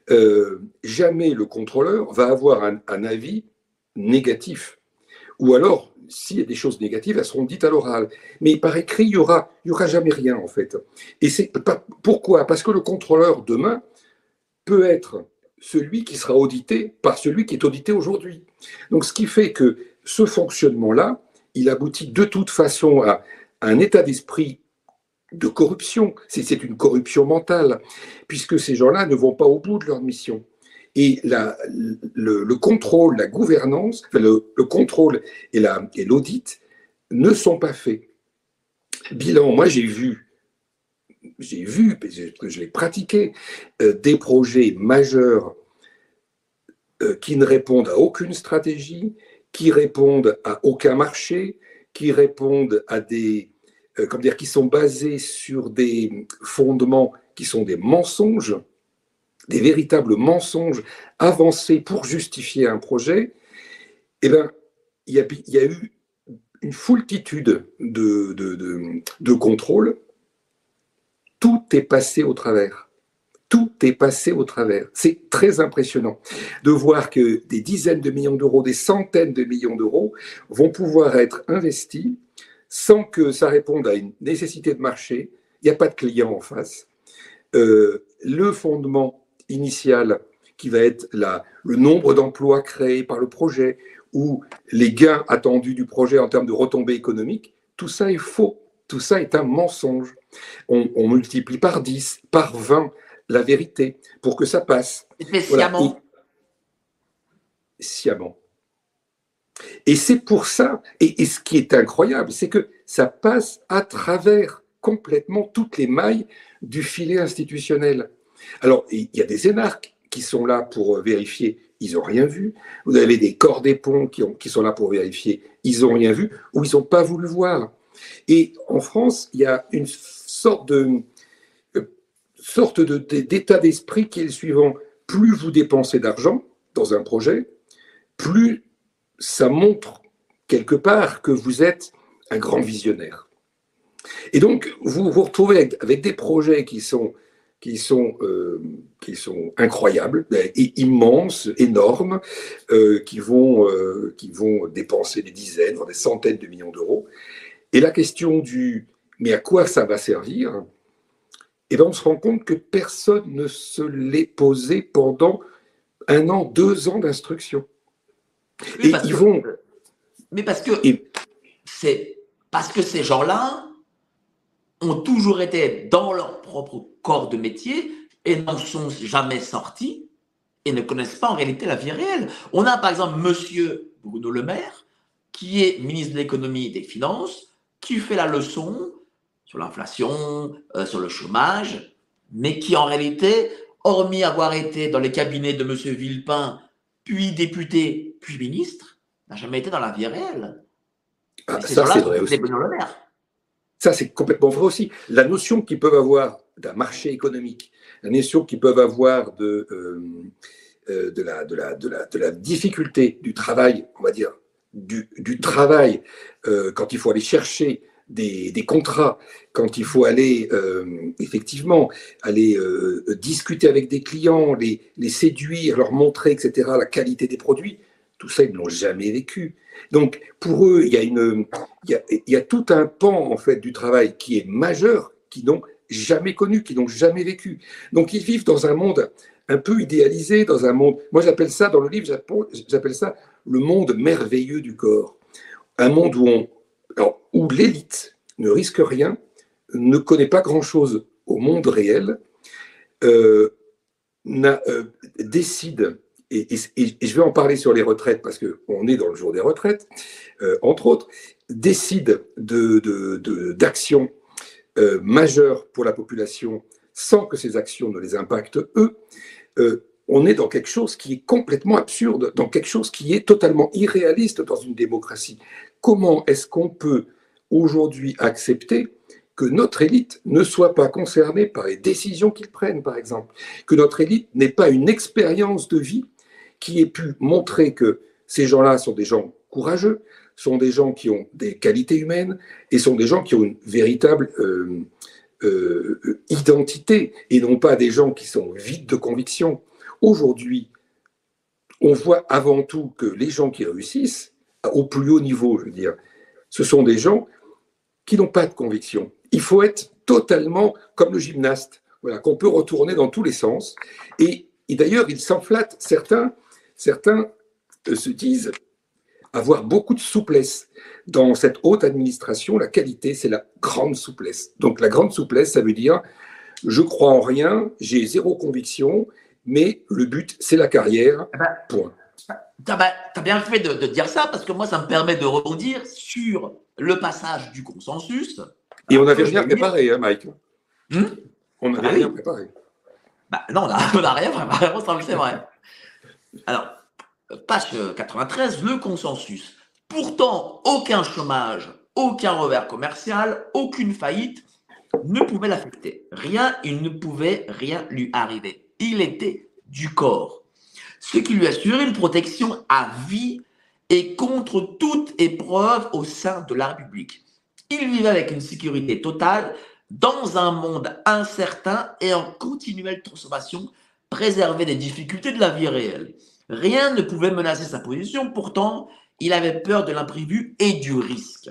euh, jamais le contrôleur va avoir un, avis négatif. Ou alors, s'il y a des choses négatives, elles seront dites à l'oral. Mais par écrit, il n'y aura, jamais rien en fait. Et c'est pourquoi? Parce que le contrôleur demain peut être celui qui sera audité par celui qui est audité aujourd'hui. Donc, ce qui fait que ce fonctionnement-là, il aboutit de toute façon à un état d'esprit de corruption. C'est une corruption mentale, puisque ces gens-là ne vont pas au bout de leur mission. Et le, contrôle, la gouvernance, le, contrôle et l'audit ne sont pas faits. Bilan, moi j'ai vu, j'ai vu, je l'ai pratiqué, euh, des projets majeurs euh, qui ne répondent à aucune stratégie, qui répondent à aucun marché, qui répondent à des, euh, comment dire, qui sont basés sur des fondements qui sont des mensonges, des véritables mensonges avancés pour justifier un projet, eh bien, il y a, eu une foultitude de, de, de, de contrôles. Tout est passé au travers tout est passé au travers. C'est très impressionnant de voir que des dizaines de millions d'euros, des centaines de millions d'euros vont pouvoir être investis sans que ça réponde à une nécessité de marché. Il n'y a pas de client en face. Euh, le fondement initial qui va être la, le nombre d'emplois créés par le projet ou les gains attendus du projet en termes de retombées économiques, tout ça est faux. Tout ça est un mensonge. On, on multiplie par 10, par 20 la vérité pour que ça passe. Mais sciemment. sciemment. Et c'est pour ça, et, ce qui est incroyable, c'est que ça passe à travers complètement toutes les mailles du filet institutionnel. Alors, il y a des énarques qui sont là pour euh, vérifier, ils n'ont rien vu. Vous avez des corps des ponts qui, sont là pour vérifier, ils n'ont rien vu, ou ils n'ont pas voulu voir. Et en France, il y a une sorte de euh, sorte d'état d'esprit qui est le suivant. Plus vous dépensez d'argent dans un projet, plus ça montre quelque part que vous êtes un grand visionnaire. Et donc, vous vous retrouvez avec, des projets qui sont, qui sont, euh, qui sont incroyables, et immenses, énormes, euh, qui, vont, euh, qui vont dépenser des dizaines, voire des centaines de millions d'euros. Et la question du mais à quoi ça va servir? Et eh bien, on se rend compte que personne ne se l'est posé pendant un an, deux ans d'instruction. et ils vont. Mais parce que c'est parce que ces gens-là ont toujours été dans leur propre corps de métier et n'en sont jamais sortis et ne connaissent pas en réalité la vie réelle. On a par exemple Monsieur Bruno Le Maire, qui est ministre de l'économie et des finances, qui fait la leçon sur l'inflation, euh, sur le chômage, mais qui en réalité, hormis avoir été dans les cabinets de Monsieur Villepin, puis député, puis ministre, n'a jamais été dans la vie réelle. Ah, ça, c'est vrai aussi. Ça, c'est complètement vrai aussi. La notion qu'ils peuvent avoir d'un marché économique, la notion qu'ils peuvent avoir de, euh, euh, la, difficulté du travail, on va dire, du, travail, euh, quand il faut aller chercher des, des, contrats, quand il faut aller effectivement aller discuter avec des clients, les, les séduire, leur montrer, etc., la qualité des produits, tout ça, ils ne l'ont jamais vécu. Donc, pour eux, il y, a tout un pan, en fait, du travail qui est majeur, qui n'ont jamais connu, qui n'ont jamais vécu. Donc, ils vivent dans un monde un peu idéalisé, dans un monde, moi j'appelle ça, dans le livre, j'appelle ça le monde merveilleux du corps. Un monde où, où l'élite ne risque rien, ne connaît pas grand-chose au monde réel, euh, euh, décide et, je vais en parler sur les retraites parce qu'on est dans le jour des retraites, euh, entre autres, décide d'actions de, euh, majeures pour la population sans que ces actions ne les impactent eux, euh, on est dans quelque chose qui est complètement absurde, dans quelque chose qui est totalement irréaliste dans une démocratie. Comment est-ce qu'on peut aujourd'hui accepter que notre élite ne soit pas concernée par les décisions qu'ils prennent, par exemple, que notre élite n'ait pas une expérience de vie qui ait pu montrer que ces gens-là sont des gens courageux, sont des gens qui ont des qualités humaines et sont des gens qui ont une véritable euh, euh, identité et non pas des gens qui sont vides de conviction. Aujourd'hui, on voit avant tout que les gens qui réussissent, au plus haut niveau, je veux dire, ce sont des gens qui n'ont pas de conviction. Il faut être totalement comme le gymnaste, voilà, qu'on peut retourner dans tous les sens. Et, et d'ailleurs, ils s'enflattent, certains, certains euh, se disent avoir beaucoup de souplesse. Dans cette haute administration, la qualité, c'est la grande souplesse. Donc la grande souplesse, ça veut dire, je crois en rien, j'ai zéro conviction, mais le but, c'est la carrière. Eh ben, point. Tu as, bien fait de, dire ça parce que moi, ça me permet de rebondir sur le passage du consensus. Et on n'avait rien préparé, hein, Mike hmm? On n'avait ah rien préparé. Bah, non, on n'a rien préparé, c'est vrai. Alors, page 93, le consensus. Pourtant, aucun chômage, aucun revers commercial, aucune faillite ne pouvait l'affecter. Rien, il ne pouvait rien lui arriver. Il était du corps. Ce qui lui assurait une protection à vie et contre toute épreuve au sein de la République. Il vivait avec une sécurité totale dans un monde incertain et en continuelle transformation préserver des difficultés de la vie réelle. Rien ne pouvait menacer sa position, pourtant, il avait peur de l'imprévu et du risque.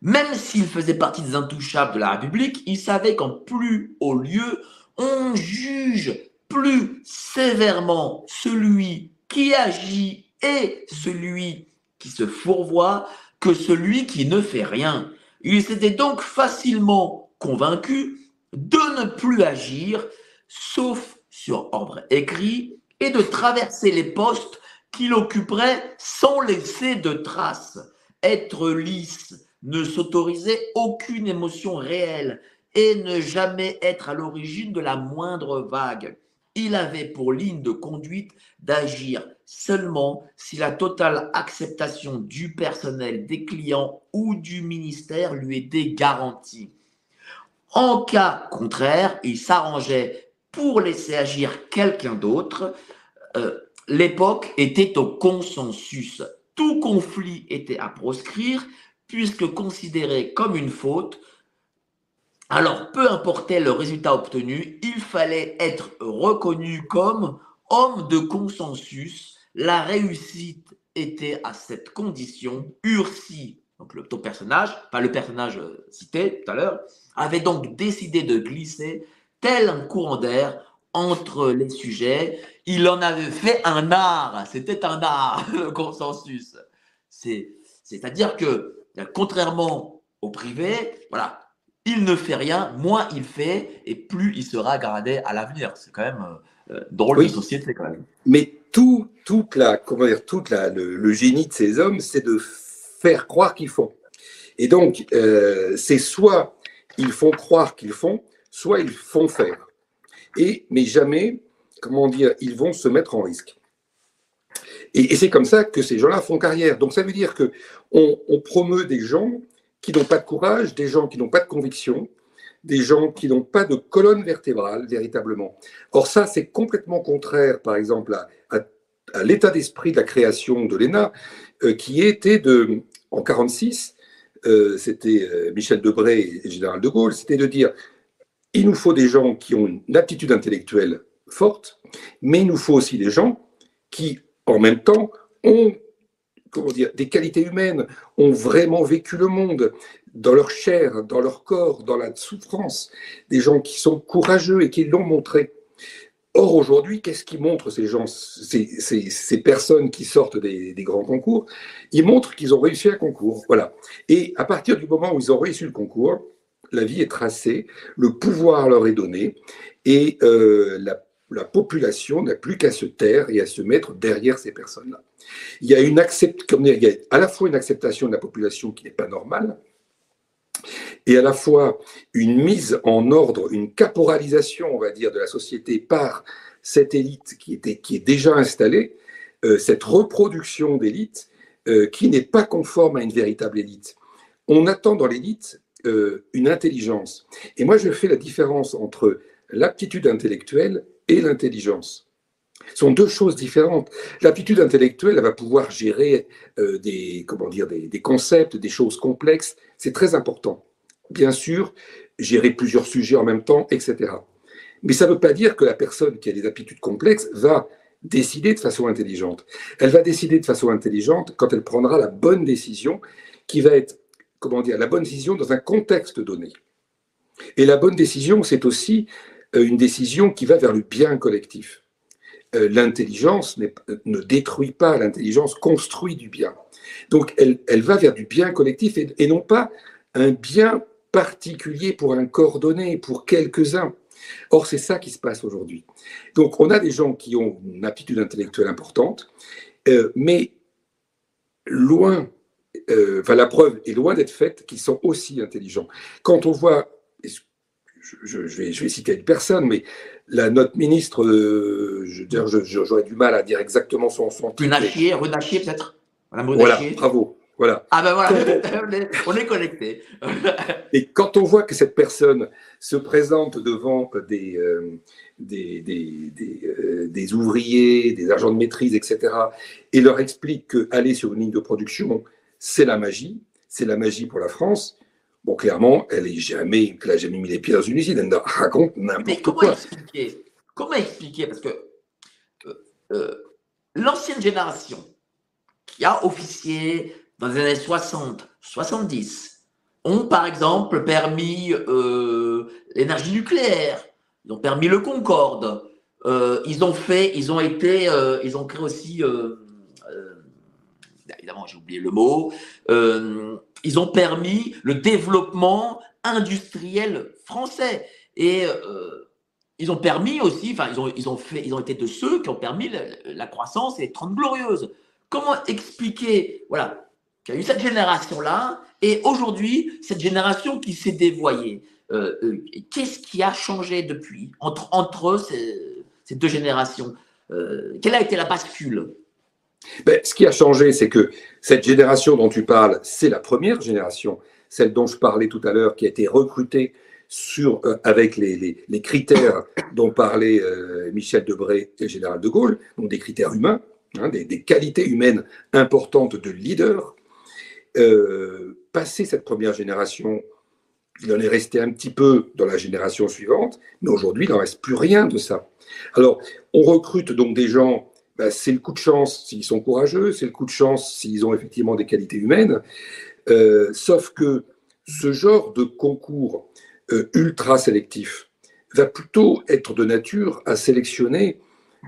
Même s'il faisait partie des intouchables de la République, il savait qu'en plus haut lieu, on juge plus sévèrement celui qui agit et celui qui se fourvoie que celui qui ne fait rien. Il s'était donc facilement convaincu de ne plus agir, sauf sur ordre écrit, et de traverser les postes qu'il occuperait sans laisser de traces. Être lisse, ne s'autoriser aucune émotion réelle et ne jamais être à l'origine de la moindre vague. il avait pour ligne de conduite d'agir seulement si la totale acceptation du personnel, des clients ou du ministère lui était garantie. En cas contraire, il s'arrangeait pour laisser agir quelqu'un d'autre. Euh, l'époque était au consensus. Tout conflit était à proscrire puisque considéré comme une faute. Alors, peu importait le résultat obtenu, il fallait être reconnu comme homme de consensus. La réussite était à cette condition. Ursi, donc le personnage, pas le personnage euh, cité tout à l'heure, avait donc décidé de glisser tel un courant d'air entre les sujets. Il en avait fait un art. C'était un art, le consensus. C'est-à-dire que, contrairement au privé, voilà, il ne fait rien, moins il fait, et plus il sera gardé à l'avenir. C'est quand même euh, drôle de société, quand même. Mais tout, toute la, comment dire, toute la, le, génie de ces hommes, c'est de faire croire qu'ils font. Et donc, euh, c'est soit ils font croire qu'ils font, soit ils font faire. Et, mais jamais, comment dire, ils vont se mettre en risque. Et, c'est comme ça que ces gens-là font carrière. Donc ça veut dire que on, promeut des gens qui n'ont pas de courage, des gens qui n'ont pas de conviction, des gens qui n'ont pas de colonne vertébrale véritablement. Or ça, c'est complètement contraire, par exemple, à, l'état d'esprit de la création de l'ENA, euh, qui était de, en 46, euh, c'était euh, Michel Debré et général de Gaulle, c'était de dire il nous faut des gens qui ont une aptitude intellectuelle forte, mais il nous faut aussi des gens qui, en même temps, ont comment dire, des qualités humaines, ont vraiment vécu le monde dans leur chair, dans leur corps, dans la souffrance, des gens qui sont courageux et qui l'ont montré. Or, aujourd'hui, qu'est-ce qui montre ces gens, ces, personnes qui sortent des, des, grands concours? Ils montrent qu'ils ont réussi un concours. Voilà. Et à partir du moment où ils ont réussi le concours, la vie est tracée, le pouvoir leur est donné, et euh, la, population n'a plus qu'à se taire et à se mettre derrière ces personnes-là. Il y a une comme il y a à la fois une acceptation de la population qui n'est pas normale, et à la fois une mise en ordre, une caporalisation, on va dire, de la société par cette élite qui, était, qui est déjà installée, euh, cette reproduction d'élite euh, qui n'est pas conforme à une véritable élite. On attend dans l'élite euh, une intelligence. Et moi, je fais la différence entre l'aptitude intellectuelle et l'intelligence. Ce sont deux choses différentes. L'aptitude intellectuelle, elle va pouvoir gérer euh, des, comment dire, des, des, concepts, des choses complexes. C'est très important. Bien sûr, gérer plusieurs sujets en même temps, etc. Mais ça ne veut pas dire que la personne qui a des aptitudes complexes va décider de façon intelligente. Elle va décider de façon intelligente quand elle prendra la bonne décision qui va être comment dire, la bonne décision dans un contexte donné. Et la bonne décision, c'est aussi euh, une décision qui va vers le bien collectif. Euh, l'intelligence ne détruit pas, l'intelligence construit du bien. Donc elle, elle, va vers du bien collectif et, non pas un bien particulier pour un corps donné, pour quelques-uns. Or, c'est ça qui se passe aujourd'hui. Donc, on a des gens qui ont une aptitude intellectuelle importante, euh, mais loin euh, enfin, la preuve est loin d'être faite qu'ils sont aussi intelligents. Quand on voit, je, vais, citer une personne, mais la, notre ministre, euh, j'aurais du mal à dire exactement son, son titre. Runachier, Runachier peut-être? Voilà, bravo. Voilà. Ah ben voilà, on est connecté. Et quand on voit que cette personne se présente devant des, euh, des, des, ouvriers, des agents de maîtrise, etc., et leur explique qu'aller sur une ligne de production, c'est la magie, c'est la magie pour la France. Bon, clairement, elle n'a jamais, jamais mis les pieds dans une usine, elle raconte n'importe quoi. Expliquer comment expliquer Parce que euh, euh, l'ancienne génération qui a officié dans les années 60, 70, ont par exemple permis euh, l'énergie nucléaire, ils ont permis le Concorde, ils ont fait, ils ont été, ils ont créé aussi évidemment j'ai oublié le mot, euh, ils ont permis le développement industriel français. Et euh, ils ont permis aussi, enfin ils ont, ils, ont fait, ils ont été de ceux qui ont permis la, croissance et les 30 glorieuses. Comment expliquer voilà, qu'il y a eu cette génération-là et aujourd'hui cette génération qui s'est dévoyée? Euh, Qu'est-ce qui a changé depuis entre, entre ces deux générations? Quelle a été la bascule? Ben, Ce qui a changé, c'est que cette génération dont tu parles, c'est la première génération, celle dont je parlais tout à l'heure, qui a été recrutée sur, avec les, critères dont parlait Michel Debré et Général de Gaulle, donc des critères humains, hein, des, qualités humaines importantes de leader. Euh, cette première génération, il en est resté un petit peu dans la génération suivante, mais aujourd'hui, il n'en reste plus rien de ça. Alors, on recrute donc des gens, bah, c'est le coup de chance s'ils sont courageux, c'est le coup de chance s'ils ont effectivement des qualités humaines, euh, sauf que ce genre de concours euh, ultra sélectif va plutôt être de nature à sélectionner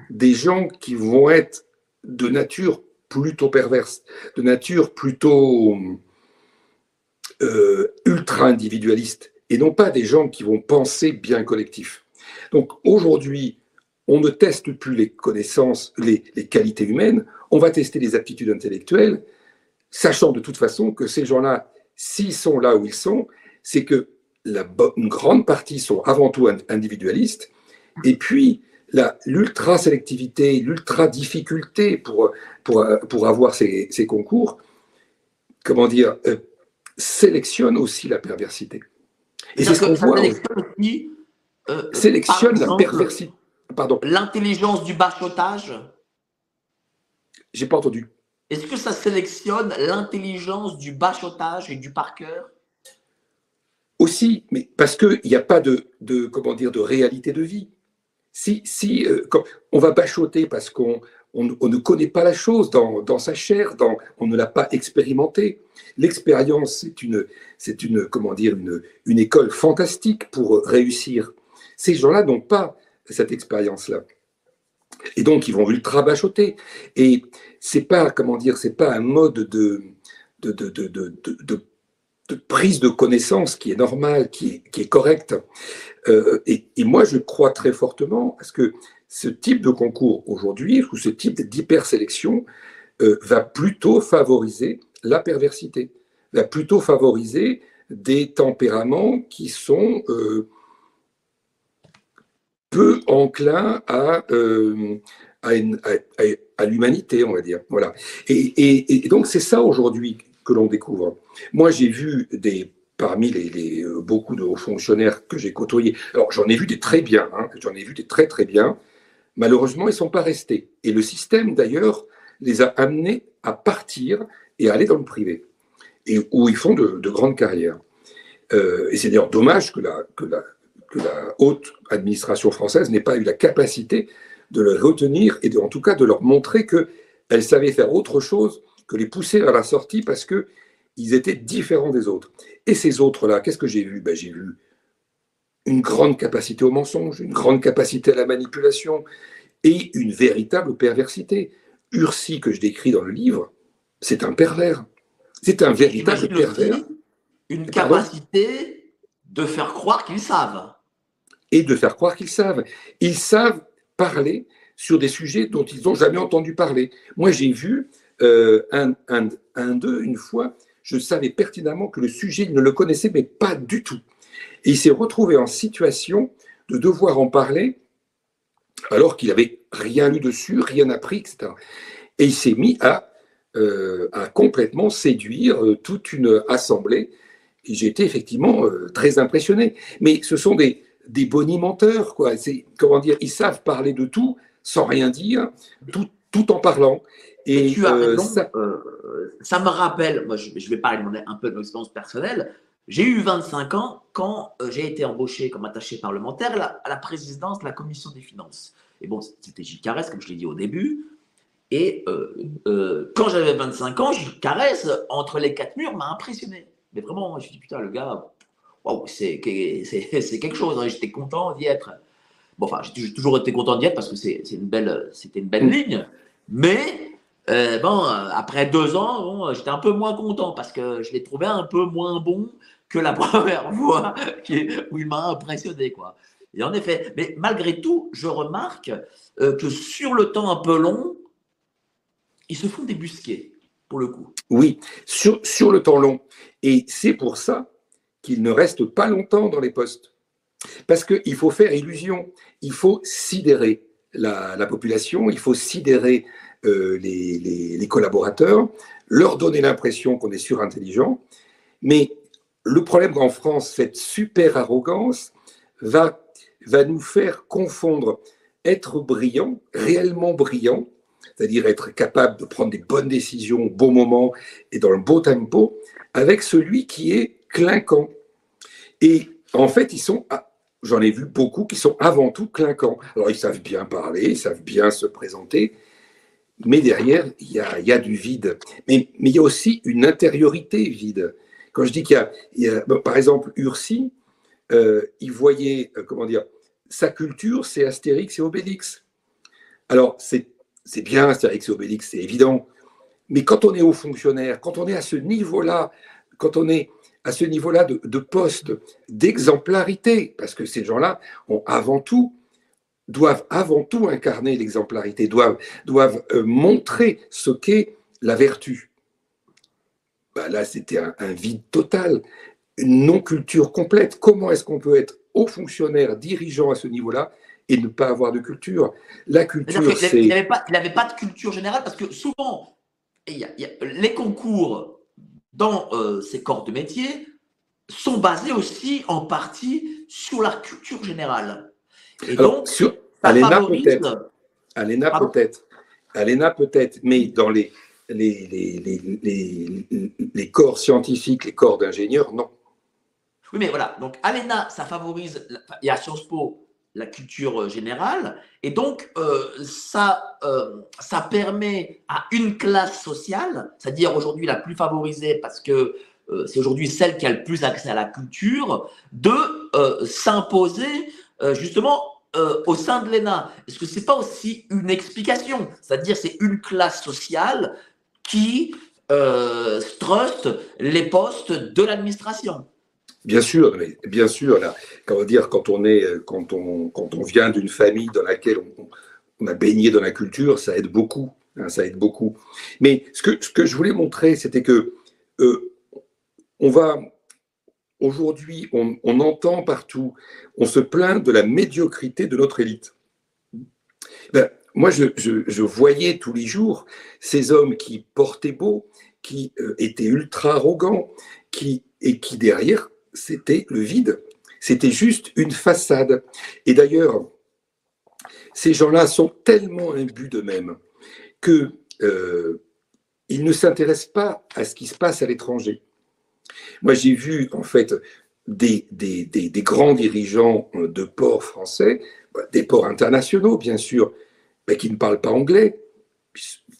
des gens qui vont être de nature plutôt perverse, de nature plutôt euh, ultra individualiste, et non pas des gens qui vont penser bien collectif. Donc aujourd'hui, on ne teste plus les connaissances, les, qualités humaines, on va tester les aptitudes intellectuelles, sachant de toute façon que ces gens-là, s'ils sont là où ils sont, c'est que la une grande partie sont avant tout individualistes, et puis l'ultra-sélectivité, l'ultra-difficulté pour, pour, pour, avoir ces, ces, concours, comment dire, euh, sélectionne aussi la perversité. Et c'est ce qu'on voit. Euh, sélectionne la perversité. Pardon. L'intelligence du bachotage J'ai pas entendu. Est-ce que ça sélectionne l'intelligence du bachotage et du par cœur? Aussi, mais parce qu'il n'y a pas de, de, comment dire, de réalité de vie. Si, si euh, on va bachoter parce qu'on on, ne connaît pas la chose dans, sa chair, dans, on ne l'a pas expérimenté. L'expérience, c'est une, c'est une, comment dire, une, une école fantastique pour réussir. Ces gens-là n'ont pas cette expérience-là. Et donc, ils vont ultra bachoter. Et c'est pas, comment dire, c'est pas un mode de, de, de, de, prise de connaissance qui est normale, qui est, qui est correcte. Euh, et, moi, je crois très fortement à ce que ce type de concours aujourd'hui, ou ce type d'hypersélection, euh, va plutôt favoriser la perversité, va plutôt favoriser des tempéraments qui sont euh, peu enclins à, à, l'humanité, on va dire. Voilà. Et, donc, c'est ça aujourd'hui que l'on découvre. Moi, j'ai vu des parmi les, euh, beaucoup de hauts fonctionnaires que j'ai côtoyés. Alors, j'en ai vu des très bien, hein, j'en ai vu des très très bien. Malheureusement, ils ne sont pas restés. Et le système, d'ailleurs, les a amenés à partir et à aller dans le privé, et où ils font de, grandes carrières. Euh, et c'est d'ailleurs dommage que, la, que la haute administration française n'ait pas eu la capacité de les retenir et en tout cas de leur montrer qu'elle savait faire autre chose que les pousser vers la sortie parce que ils étaient différents des autres. Et ces autres-là, qu'est-ce que j'ai vu? Ben, J'ai vu une grande capacité au mensonge, une grande capacité à la manipulation et une véritable perversité. Ursi, que je décris dans le livre, c'est un pervers. C'est un véritable pervers. une capacité de faire croire qu'ils savent. Et de faire croire qu'ils savent. Ils savent parler sur des sujets dont ils n'ont jamais entendu parler. Moi, j'ai vu euh, un, d'eux, une fois, je savais pertinemment que le sujet, il ne le connaissait, mais pas du tout. Et il s'est retrouvé en situation de devoir en parler alors qu'il n'avait rien lu dessus, rien appris, etc. Et il s'est mis à, euh, complètement séduire euh, toute une assemblée. Et j'ai été effectivement très impressionné. Mais ce sont des, des bonimenteurs, quoi. C'est, comment dire, ils savent parler de tout sans rien dire, tout, tout en parlant. Et, tu as raison. Ça, ça me rappelle, moi je, vais parler un peu de mon expérience personnelle. J'ai eu 25 ans quand euh, j'ai été embauché comme attaché parlementaire à la, présidence de la commission des finances. Et bon, c'était Gilles Carès, comme je l'ai dit au début. Et euh, euh, quand j'avais 25 ans, Gilles Carès, entre les quatre murs, m'a impressionné. Mais vraiment, je me suis dit, putain, le gars, c'est quelque chose. Hein, j'étais content d'y être. Bon, enfin, j'ai toujours été content d'y être parce que c'était une belle, une belle mm. ligne. Mais euh, bon, euh, après deux ans, j'étais un peu moins content parce que je l'ai trouvé un peu moins bon que la première fois où il m'a impressionné. Quoi. Et en effet, mais malgré tout, je remarque euh, que sur le temps un peu long, ils se font débusquer, pour le coup. Oui, sur, sur le temps long. Et c'est pour ça qu'ils ne restent pas longtemps dans les postes. Parce qu'il faut faire illusion, il faut sidérer la, population, il faut sidérer euh, les, collaborateurs, leur donner l'impression qu'on est surintelligent. Mais le problème qu'en France, cette super arrogance va, va nous faire confondre être brillant, réellement brillant, c'est-à-dire être capable de prendre des bonnes décisions au bon moment et dans le beau tempo, avec celui qui est clinquant. Et en fait, ils sont, j'en ai vu beaucoup qui sont avant tout clinquants. Alors, ils savent bien parler, ils savent bien se présenter, mais derrière, il y a, du vide. Mais, mais, il y a aussi une intériorité vide. Quand je dis qu'il y, a, par exemple, Ursi, euh, il voyait, euh, comment dire, sa culture, c'est Astérix et Obélix. Alors, c'est bien Astérix et Obélix, c'est évident. Mais quand on est haut fonctionnaire, quand on est à ce niveau-là, quand on est à ce niveau-là de, poste, d'exemplarité, parce que ces gens-là ont avant tout doivent avant tout incarner l'exemplarité, doivent, doivent euh, montrer ce qu'est la vertu. Bah là, c'était un, vide total, une non-culture complète. Comment est-ce qu'on peut être haut fonctionnaire, dirigeant à ce niveau-là et ne pas avoir de culture? La culture, c'est... Il n'avait pas, pas, de culture générale parce que souvent, les concours dans euh, ces corps de métier sont basés aussi en partie sur la culture générale. Et donc, sur Alena peut-être. Alena peut-être. Alena peut-être, mais dans les, les, les, les, corps scientifiques, les corps d'ingénieurs, non. Oui, mais voilà. Donc, Alena, ça favorise. Il y a Sciences Po la culture euh, générale. Et donc, euh, ça, euh, ça permet à une classe sociale, c'est-à-dire aujourd'hui la plus favorisée parce que c'est aujourd'hui celle qui a le plus accès à la culture, de s'imposer justement au sein de l'ENA. Est-ce que ce n'est pas aussi une explication? C'est-à-dire c'est une classe sociale qui trust les postes de l'administration. Bien sûr, mais bien sûr, comment dire, quand on est, quand on, quand on vient d'une famille dans laquelle on, a baigné dans la culture, ça aide beaucoup, hein, ça aide beaucoup. Mais ce que, ce que je voulais montrer, c'était que euh, on va aujourd'hui, on, on, entend partout, on se plaint de la médiocrité de notre élite. Ben, moi, je, je, je, voyais tous les jours ces hommes qui portaient beau, qui euh, étaient ultra arrogants, qui et qui derrière c'était le vide. C'était juste une façade. Et d'ailleurs, ces gens-là sont tellement imbus d'eux-mêmes que euh, ne s'intéressent pas à ce qui se passe à l'étranger. Moi, j'ai vu en fait des, grands dirigeants de ports français, des ports internationaux bien sûr, mais qui ne parlent pas anglais.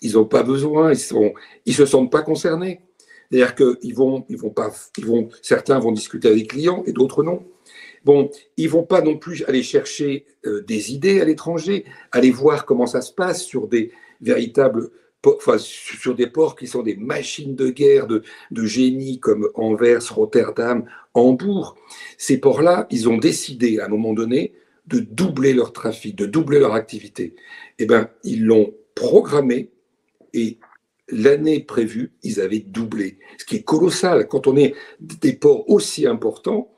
Ils n'ont pas besoin, ils ne ils se sentent pas concernés. C'est-à-dire qu'ils vont, ils vont pas, ils vont, certains vont discuter avec les clients et d'autres non. Bon, ils vont pas non plus aller chercher euh, des idées à l'étranger, aller voir comment ça se passe sur des véritables, enfin, sur des ports qui sont des machines de guerre de, de génie comme Anvers, Rotterdam, Hambourg. Ces ports-là, ils ont décidé à un moment donné de doubler leur trafic, de doubler leur activité. Eh ben, ils l'ont programmé et l'année prévue, ils avaient doublé, ce qui est colossal. Quand on est des ports aussi importants,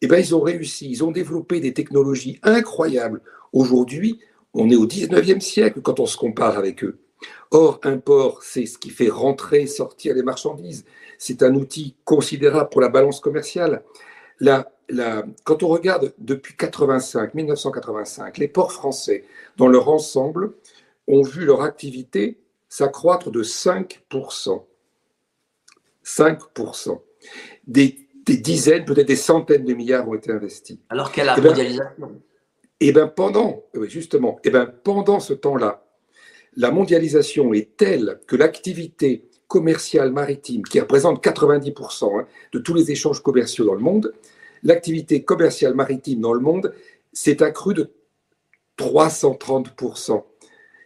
eh ben, ils ont réussi, ils ont développé des technologies incroyables. Aujourd'hui, on est au 19e siècle quand on se compare avec eux. Or, un port, c'est ce qui fait rentrer, sortir les marchandises. C'est un outil considérable pour la balance commerciale. Quand on regarde depuis 85, 1985, les ports français, dans leur ensemble, ont vu leur activité s'accroître de 5%. 5%. Des, des dizaines, peut-être des centaines de milliards ont été investis. Alors qu'à la eh ben, mondialisation. Et bien pendant, justement, et ben pendant ce temps-là, la mondialisation est telle que l'activité commerciale maritime, qui représente 90% hein, de tous les échanges commerciaux dans le monde, l'activité commerciale maritime dans le monde s'est accrue de 330%.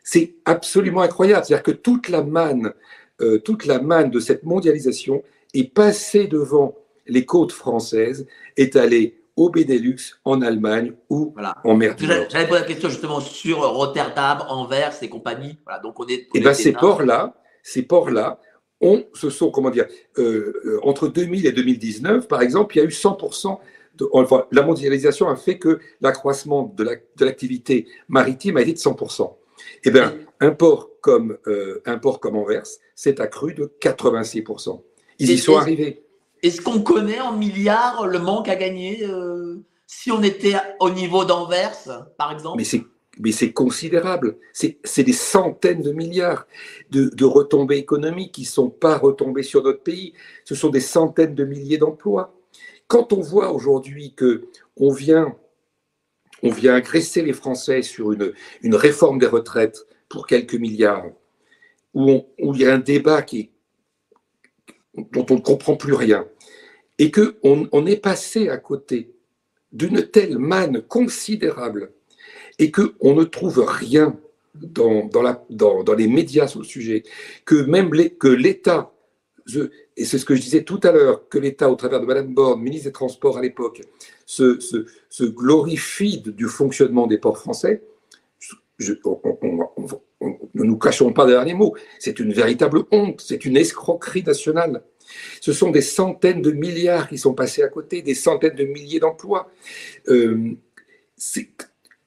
C'est absolument incroyable. C'est-à-dire que toute la manne, euh, toute la manne de cette mondialisation est passée devant les côtes françaises, est allée au Benelux, en Allemagne ou en mer du J'avais posé la question justement sur Rotterdam, Anvers et compagnie. Voilà, donc on est. et eh bien ces ports-là, ces ports-là, on, se sont, comment dire, euh, euh, entre 2000 et 2019, par exemple, il y a eu 100% la mondialisation a fait que l'accroissement de l'activité maritime a été de 100%. Eh bien, un port comme, euh, un port comme Anvers s'est accru de 86%. Ils y sont arrivés. Est-ce qu'on connaît en milliards le manque à gagner euh, si on était au niveau d'Anvers, par exemple? Mais c'est considérable. C'est des centaines de milliards de, de retombées économiques qui ne sont pas retombées sur notre pays. Ce sont des centaines de milliers d'emplois. Quand on voit aujourd'hui que on vient, on vient agresser les Français sur une, réforme des retraites pour quelques milliards, où, il y a un débat qui, dont on ne comprend plus rien, et qu'on on est passé à côté d'une telle manne considérable et qu'on ne trouve rien dans, les médias sur le sujet, que même que l'État, et c'est ce que je disais tout à l'heure, que l'État, au travers de Madame Borne, ministre des Transports à l'époque, se, se, glorifie du fonctionnement des ports français, je, ne nous cachons pas derrière les mots, c'est une véritable honte, c'est une escroquerie nationale. Ce sont des centaines de milliards qui sont passés à côté, des centaines de milliers d'emplois. Euh,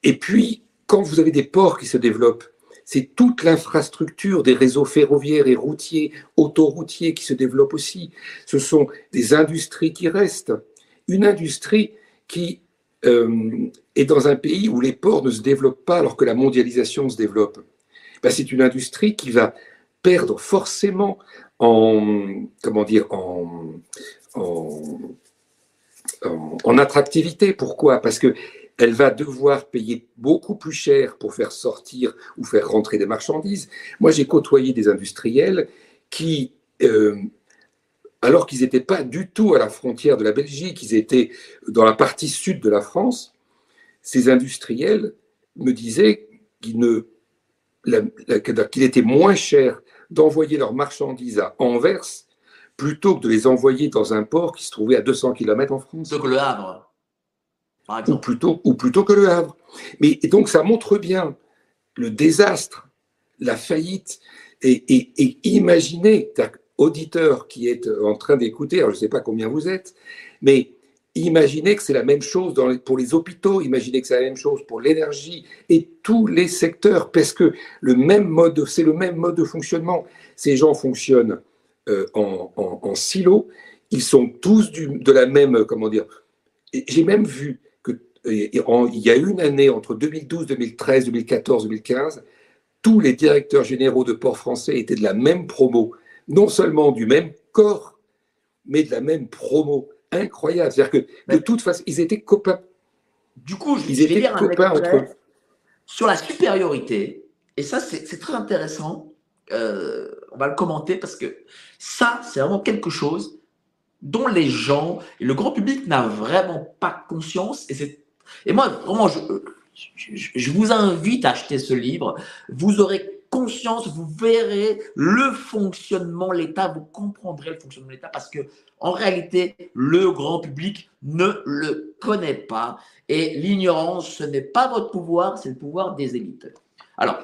et puis, quand vous avez des ports qui se développent, c'est toute l'infrastructure des réseaux ferroviaires et routiers, autoroutiers qui se développent aussi. Ce sont des industries qui restent. Une industrie qui euh, est dans un pays où les ports ne se développent pas alors que la mondialisation se développe. Ben, c'est une industrie qui va perdre forcément en, comment dire, en, attractivité. Pourquoi? Parce que elle va devoir payer beaucoup plus cher pour faire sortir ou faire rentrer des marchandises. Moi, j'ai côtoyé des industriels qui, euh, alors qu'ils n'étaient pas du tout à la frontière de la Belgique, ils étaient dans la partie sud de la France, ces industriels me disaient qu'il était moins cher d'envoyer leurs marchandises à Anvers plutôt que de les envoyer dans un port qui se trouvait à 200 km en France. Donc le Havre ou plutôt, ou plutôt que le Havre. Mais donc ça montre bien le désastre, la faillite, et, et, et imaginez, auditeur qui est en train d'écouter, je ne sais pas combien vous êtes, mais imaginez que c'est la même chose pour les hôpitaux, imaginez que c'est la même chose pour l'énergie et tous les secteurs, parce que le même mode, c'est le même mode de fonctionnement. Ces gens fonctionnent euh, en, en, silo, ils sont tous de la même, comment dire. J'ai même vu il y a une année entre 2012, 2013, 2014, 2015, tous les directeurs généraux de ports français étaient de la même promo, non seulement du même corps, mais de la même promo. Incroyable. C'est-à-dire que de toute façon, ils étaient copains. Du coup, je ils étaient copains entre eux. Sur la supériorité, et ça, c'est très intéressant. Euh, on va le commenter parce que ça, c'est vraiment quelque chose dont les gens et le grand public n'a vraiment pas conscience. Et moi, vraiment, je, vous invite à acheter ce livre. Vous aurez vous verrez le fonctionnement de l'État, vous comprendrez le fonctionnement de l'État parce que en réalité, le grand public ne le connaît pas et l'ignorance, ce n'est pas votre pouvoir, c'est le pouvoir des élites. Alors,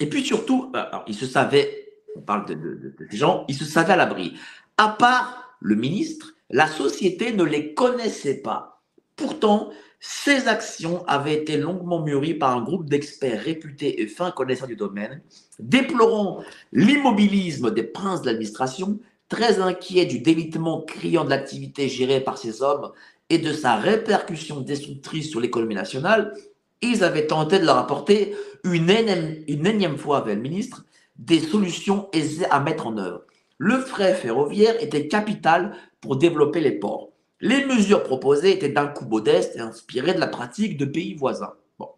et puis surtout, bah, alors, il se savait, on parle de, de, de, gens, il se savait à l'abri. À part le ministre, la société ne les connaissait pas. Pourtant, ces actions avaient été longuement mûries par un groupe d'experts réputés et fins connaisseurs du domaine, déplorant l'immobilisme des princes de l'administration, très inquiets du délitement criant de l'activité gérée par ces hommes et de sa répercussion destructrice sur l'économie nationale, ils avaient tenté de leur apporter une énième, une énième fois avec le ministre des solutions aisées à mettre en œuvre. Le frais ferroviaire était capital pour développer les ports. Les mesures proposées étaient d'un coup modeste et inspirées de la pratique de pays voisins. Bon.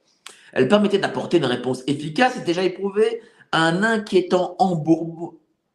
Elles permettaient d'apporter une réponse efficace et déjà éprouvée à un inquiétant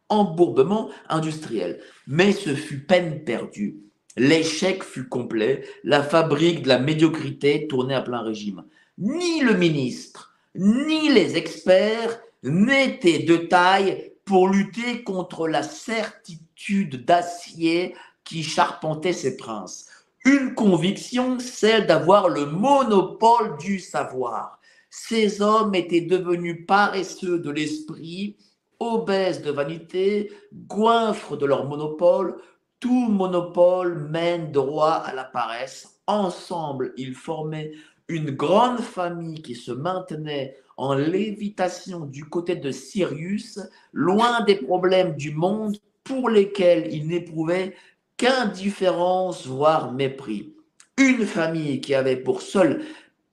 embourbement industriel. Mais ce fut peine perdue. L'échec fut complet, la fabrique de la médiocrité tournait à plein régime. Ni le ministre, ni les experts n'étaient de taille pour lutter contre la certitude d'acier qui charpentait ses princes. Une conviction, celle d'avoir le monopole du savoir. Ces hommes étaient devenus paresseux de l'esprit, obèses de vanité, goinfres de leur monopole, tout monopole mène droit à la paresse. Ensemble, ils formaient une grande famille qui se maintenait en lévitation du côté de Sirius, loin des problèmes du monde pour lesquels ils n'éprouvaient qu'indifférence, voire mépris. Une famille qui avait pour seule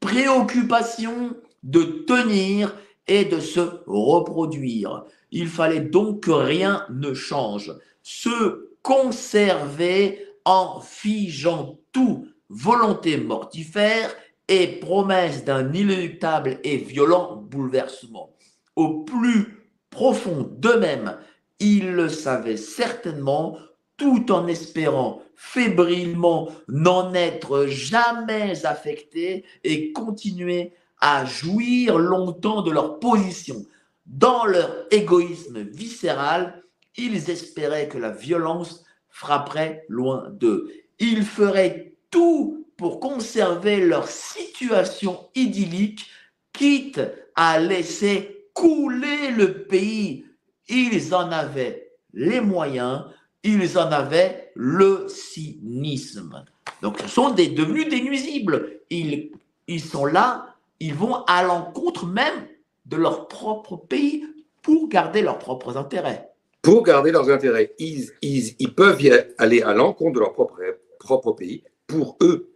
préoccupation de tenir et de se reproduire. Il fallait donc que rien ne change. Se conserver en figeant tout, volonté mortifère et promesse d'un inéluctable et violent bouleversement. Au plus profond d'eux-mêmes, ils le savaient certainement, tout en espérant fébrilement n'en être jamais affectés et continuer à jouir longtemps de leur position. Dans leur égoïsme viscéral, ils espéraient que la violence frapperait loin d'eux. Ils feraient tout pour conserver leur situation idyllique, quitte à laisser couler le pays. Ils en avaient les moyens, ils en avaient le cynisme. Donc ce sont devenus des nuisibles. Ils, ils sont là, ils vont à l'encontre même de leur propre pays pour garder leurs propres intérêts. Pour garder leurs intérêts. Ils, ils, ils peuvent aller à l'encontre de leur propre, propre pays pour eux.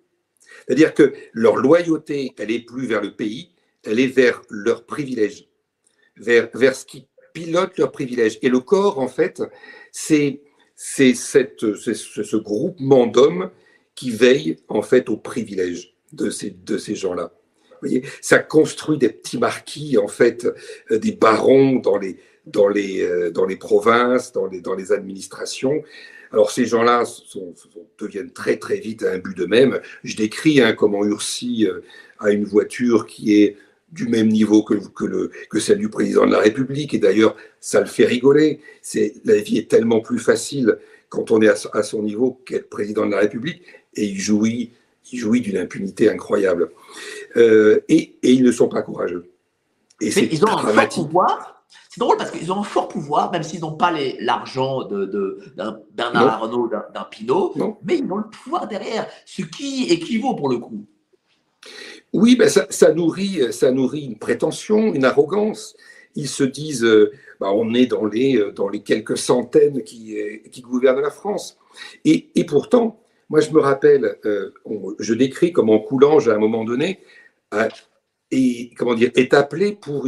C'est-à-dire que leur loyauté, elle est plus vers le pays, elle est vers leurs privilèges, vers, vers ce qui pilote leurs privilèges. Et le corps, en fait, c'est c'est ce groupement d'hommes qui veillent en fait aux privilèges de ces, de gens-là. Voyez, ça construit des petits marquis, en fait, euh, des barons dans les, dans les, euh, dans les provinces, dans les, dans les administrations. Alors ces gens-là deviennent très très vite un but d'eux-mêmes. Je décris hein, comment Ursi euh, a une voiture qui est du même niveau que, que, le, que celle du président de la République. Et d'ailleurs, ça le fait rigoler. C'est, la vie est tellement plus facile quand on est à, son niveau qu'être président de la République. Et il jouit, il jouit d'une impunité incroyable. Euh, et, et, ils ne sont pas courageux. Et c'est ils ont un fort pouvoir. C'est drôle parce qu'ils ont un fort pouvoir, même s'ils n'ont pas les, l'argent de, de, d'un Bernard Arnault, d'un, d'un Pinot, mais ils ont le pouvoir derrière, ce qui équivaut pour le coup oui, ben ça, nourrit, ça nourrit une prétention, une arrogance. Ils se disent, euh, ben on est dans les, euh, dans les quelques centaines qui, euh, gouvernent la France. Et, pourtant, moi je me rappelle, je décris comment Coulanges, à un moment donné, et, comment dire, est appelé pour,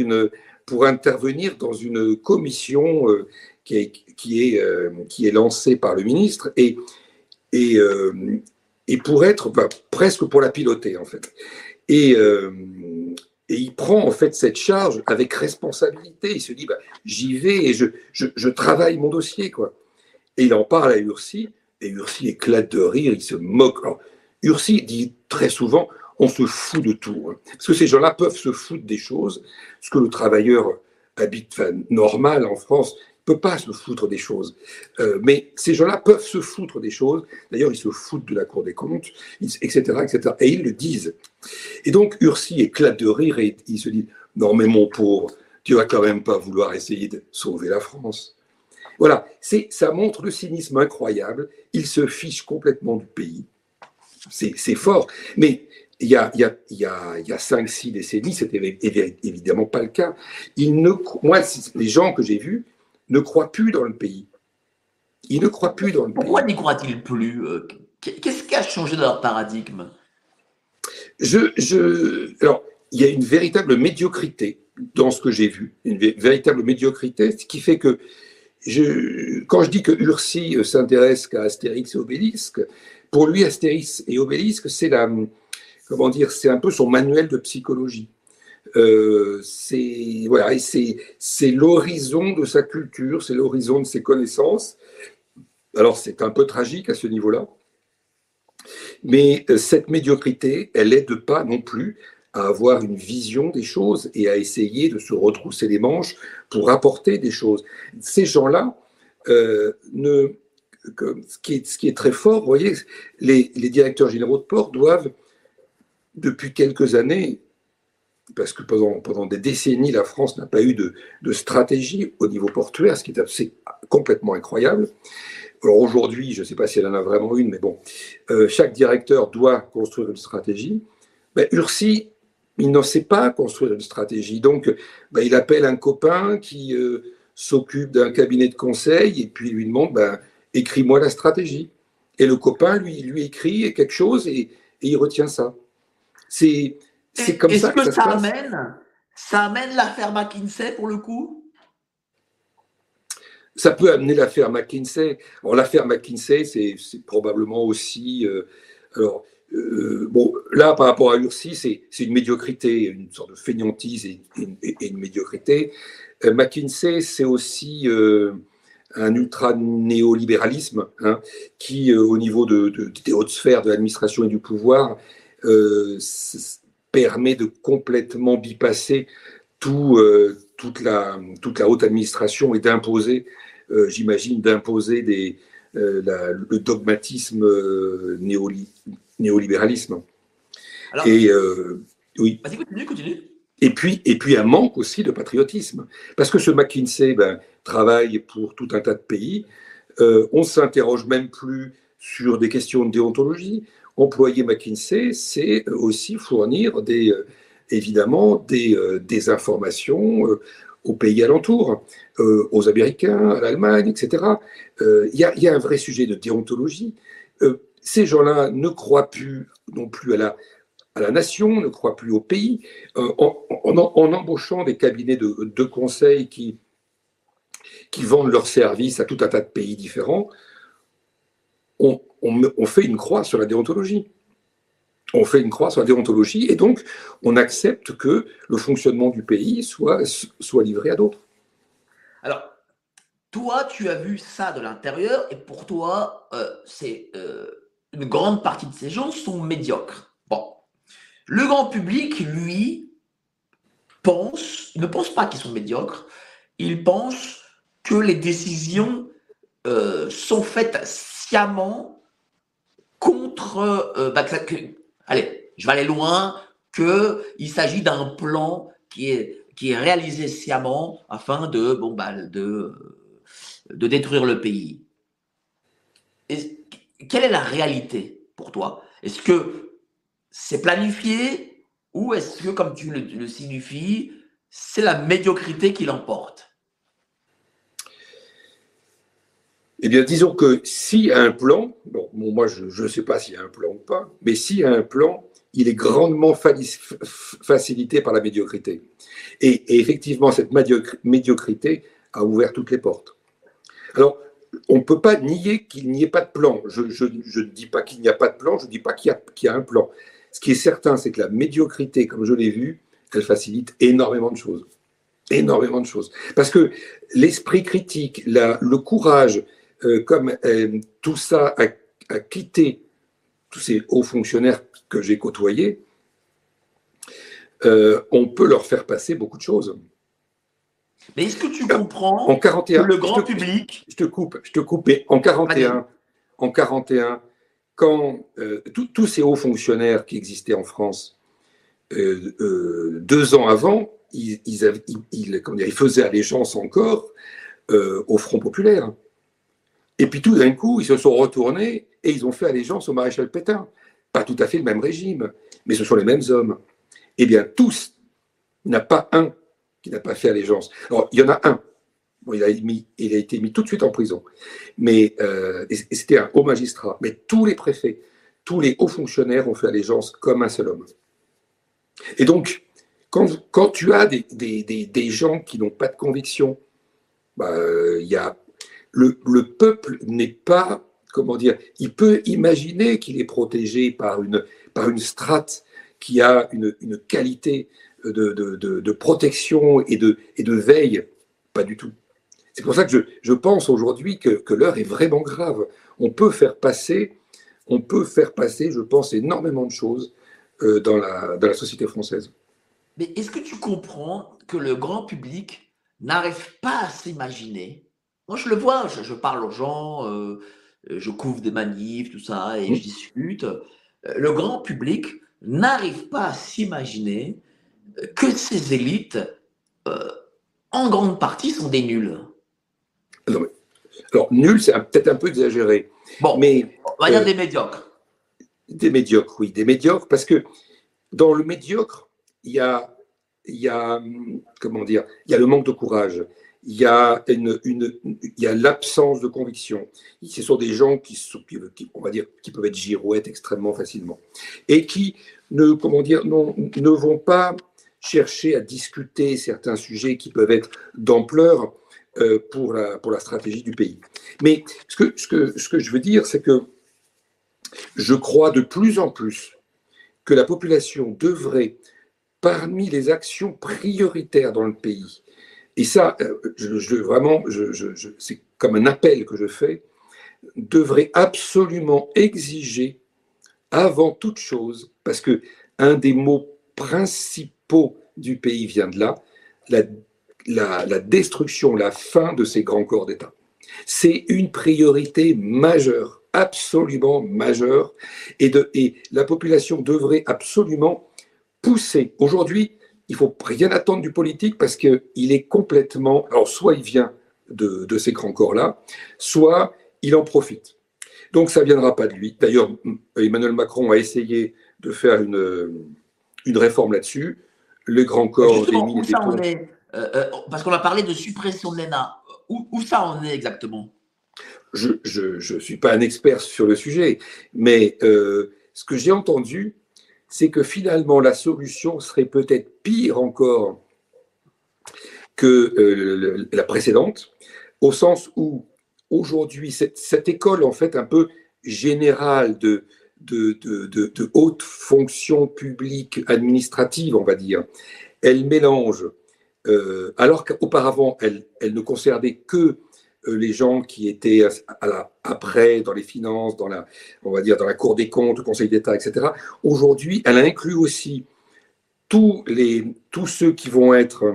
intervenir dans une commission qui, est, lancée par le ministre et, et pour être, ben, presque pour la piloter en fait. Euh, et, il prend en fait cette charge avec responsabilité. Il se dit, bah, j'y vais et je, travaille mon dossier. quoi. Et il en parle à Ursi, et Ursi éclate de rire, il se moque. Ursi dit très souvent, on se fout de tout. Hein. Parce que ces gens-là peuvent se foutre des choses, ce que le travailleur habite, normal en France, peut pas se foutre des choses. Euh, mais ces gens-là peuvent se foutre des choses. D'ailleurs, ils se foutent de la Cour des comptes, etc., etc. Et ils le disent. Et donc, Ursi éclate de rire et il se dit Non, mais mon pauvre, tu vas quand même pas vouloir essayer de sauver la France. Voilà, ça montre le cynisme incroyable. Il se fiche complètement du pays. C'est, fort. Mais il y a, il y a, y a, il y a 5-6 décennies, c'était évidemment pas le cas. Moi, les gens que j'ai vus, ne croit plus dans le pays. Ils ne croient plus dans le Pourquoi pays. Pourquoi n'y croient-ils plus euh, Qu'est-ce qui a changé dans leur paradigme? Je, je, Alors, il y a une véritable médiocrité dans ce que j'ai vu, une véritable médiocrité, ce qui fait que je, quand je dis que Ursi euh, s'intéresse qu'à Astérix et Obélisque, pour lui, Astérix et Obélisque, c'est la, comment dire, c'est un peu son manuel de psychologie. Euh, c'est voilà, c'est l'horizon de sa culture, c'est l'horizon de ses connaissances. Alors c'est un peu tragique à ce niveau-là, mais euh, cette médiocrité, elle n'aide pas non plus à avoir une vision des choses et à essayer de se retrousser les manches pour apporter des choses. Ces gens-là, euh, ce, qui est, ce, qui est, très fort, vous voyez, les, les directeurs généraux de port doivent, depuis quelques années, parce que pendant, pendant des décennies, la France n'a pas eu de, stratégie au niveau portuaire, ce qui est assez, complètement incroyable. alors aujourd'hui, je ne sais pas si elle en a vraiment une, mais bon, euh, chaque directeur doit construire une stratégie. Ben, Ursi, il ne sait pas construire une stratégie. Donc, ben, il appelle un copain qui euh, s'occupe d'un cabinet de conseil et puis lui demande ben, écris-moi la stratégie. Et le copain lui, lui écrit quelque chose et, il retient ça. C'est comme ça que, ça, ça amène, ça amène l'affaire McKinsey pour le coup? Ça peut amener l'affaire McKinsey. l'affaire McKinsey, c'est probablement aussi. Euh, alors, euh, bon, là, par rapport à Ursi, c'est une médiocrité, une sorte de fainéantise et, une médiocrité. Euh, McKinsey, c'est aussi un ultra-néolibéralisme hein, qui, au niveau de, des hautes sphères de l'administration et du pouvoir, permet de complètement bypasser tout, toute, la, toute la haute administration et d'imposer euh, j'imagine, d'imposer euh, le dogmatisme euh, néolibéralisme. et oui. continue, continue. Et puis, et puis un manque aussi de patriotisme. Parce que ce McKinsey ben, travaille pour tout un tas de pays. on ne s'interroge même plus sur des questions de déontologie. Employer McKinsey, c'est aussi fournir des, évidemment des, des informations aux pays alentours, euh, aux Américains, à l'Allemagne, etc. Euh, il y, a un vrai sujet de déontologie. Euh, ces gens-là ne croient plus non plus à la, nation, ne croient plus au pays. En, embauchant des cabinets de, de conseil qui, qui vendent leurs services à tout un tas de pays différents, on, fait une croix sur la déontologie on fait une croix sur la déontologie et donc on accepte que le fonctionnement du pays soit, soit livré à d'autres. Alors, toi, tu as vu ça de l'intérieur et pour toi, euh, c'est euh, une grande partie de ces gens sont médiocres. Bon, le grand public, lui, pense, ne pense pas qu'ils sont médiocres, il pense que les décisions euh, sont faites contre, bah, allez, je vais aller loin, qu'il s'agit d'un plan qui est, qui est réalisé sciemment afin de, bon, bah, de, détruire le pays. Quelle est la réalité pour toi? Est-ce que c'est planifié ou est-ce que, comme tu le, le signifies, c'est la médiocrité qui l'emporte? Eh bien, disons que s'il y a un plan, bon, moi je ne sais pas s'il y a un plan ou pas, mais s'il y a un plan, il est grandement facilité par la médiocrité. Et, effectivement, cette médiocrité a ouvert toutes les portes. Alors, on ne peut pas nier qu'il n'y ait pas de plan. Je, ne dis pas qu'il n'y a pas de plan, je ne dis pas qu'il y, a un plan. Ce qui est certain, c'est que la médiocrité, comme je l'ai vu, elle facilite énormément de choses. Énormément de choses. Parce que l'esprit critique, le courage, comme euh, tout ça a, quitté tous ces hauts fonctionnaires que j'ai côtoyés, euh, on peut leur faire passer beaucoup de choses. Mais est-ce que tu comprends en 41, le grand public Je te coupe, je te coupe. Mais en 41, en 41, quand tous ces hauts fonctionnaires qui existaient en France deux ans avant, ils, ils, faisaient allégeance encore au Front populaire. Et puis tout d'un coup, ils se sont retournés et ils ont fait allégeance au maréchal Pétain. Pas tout à fait le même régime, mais ce sont les mêmes hommes. Eh bien, tous, il n'y en a pas un qui n'a pas fait allégeance. Alors, il y en a un. il, a il été mis tout de suite en prison. Mais euh, c'était un haut magistrat. Mais tous les préfets, tous les hauts fonctionnaires ont fait allégeance comme un seul homme. Et donc, quand, tu as des, gens qui n'ont pas de conviction, bah, il y a le, peuple n'est pas, comment dire, il peut imaginer qu'il est protégé par une, par une strate qui a une, qualité de, protection et de, et de veille. Pas du tout. C'est pour ça que je, pense aujourd'hui que, l'heure est vraiment grave. On peut faire passer, on peut faire passer, je pense, énormément de choses euh, dans, la, dans la société française. Mais est-ce que tu comprends que le grand public n'arrive pas à s'imaginer moi, je le vois, je, parle aux gens, euh, je couvre des manifs, tout ça, et je discute. Euh, le grand public n'arrive pas à s'imaginer euh, que ces élites, en grande partie, sont des nuls. alors nul, c'est peut-être un peu exagéré. Bon, mais on va dire des médiocres. Des médiocres, oui, des médiocres, parce que dans le médiocre, il y a, il y a comment dire, il y a le manque de courage, il y a, une, il y a l'absence de conviction. Ce sont des gens qui, qui, on va dire, qui peuvent être girouettes extrêmement facilement et qui ne, comment dire, non, ne vont pas chercher à discuter certains sujets qui peuvent être d'ampleur euh, pour, la, pour la stratégie du pays. Mais ce que, ce que, ce que je veux dire, c'est que je crois de plus en plus que la population devrait, parmi les actions prioritaires dans le pays, et ça, euh, je, vraiment, c'est comme un appel que je fais, devrait absolument exiger, avant toute chose, parce que un des mots principaux du pays vient de là, la, la, destruction, la fin de ces grands corps d'État. C'est une priorité majeure, absolument majeure, et, de, et la population devrait absolument pousser. Aujourd'hui, il faut rien attendre du politique parce qu'il est complètement. Alors, soit il vient de, de ces grands corps-là, soit il en profite. Donc, ça ne viendra pas de lui. D'ailleurs, Emmanuel Macron a essayé de faire une, une réforme là-dessus. Le grand corps des mines euh, euh, Parce qu'on a parlé de suppression de l'ENA. Où, ça en est exactement? Je ne suis pas un expert sur le sujet, mais euh, ce que j'ai entendu, c'est que finalement la solution serait peut-être pire encore que la précédente, au sens où aujourd'hui, cette, école en fait un peu générale de, de, de, de, haute fonction publique administrative, on va dire, elle mélange, euh, alors qu'auparavant, elle, elle, ne concernait que euh, les gens qui étaient après dans les finances, dans la, on va dire dans la Cour des comptes, au Conseil d'État, etc. Aujourd'hui, elle inclut aussi tous les tous ceux qui vont être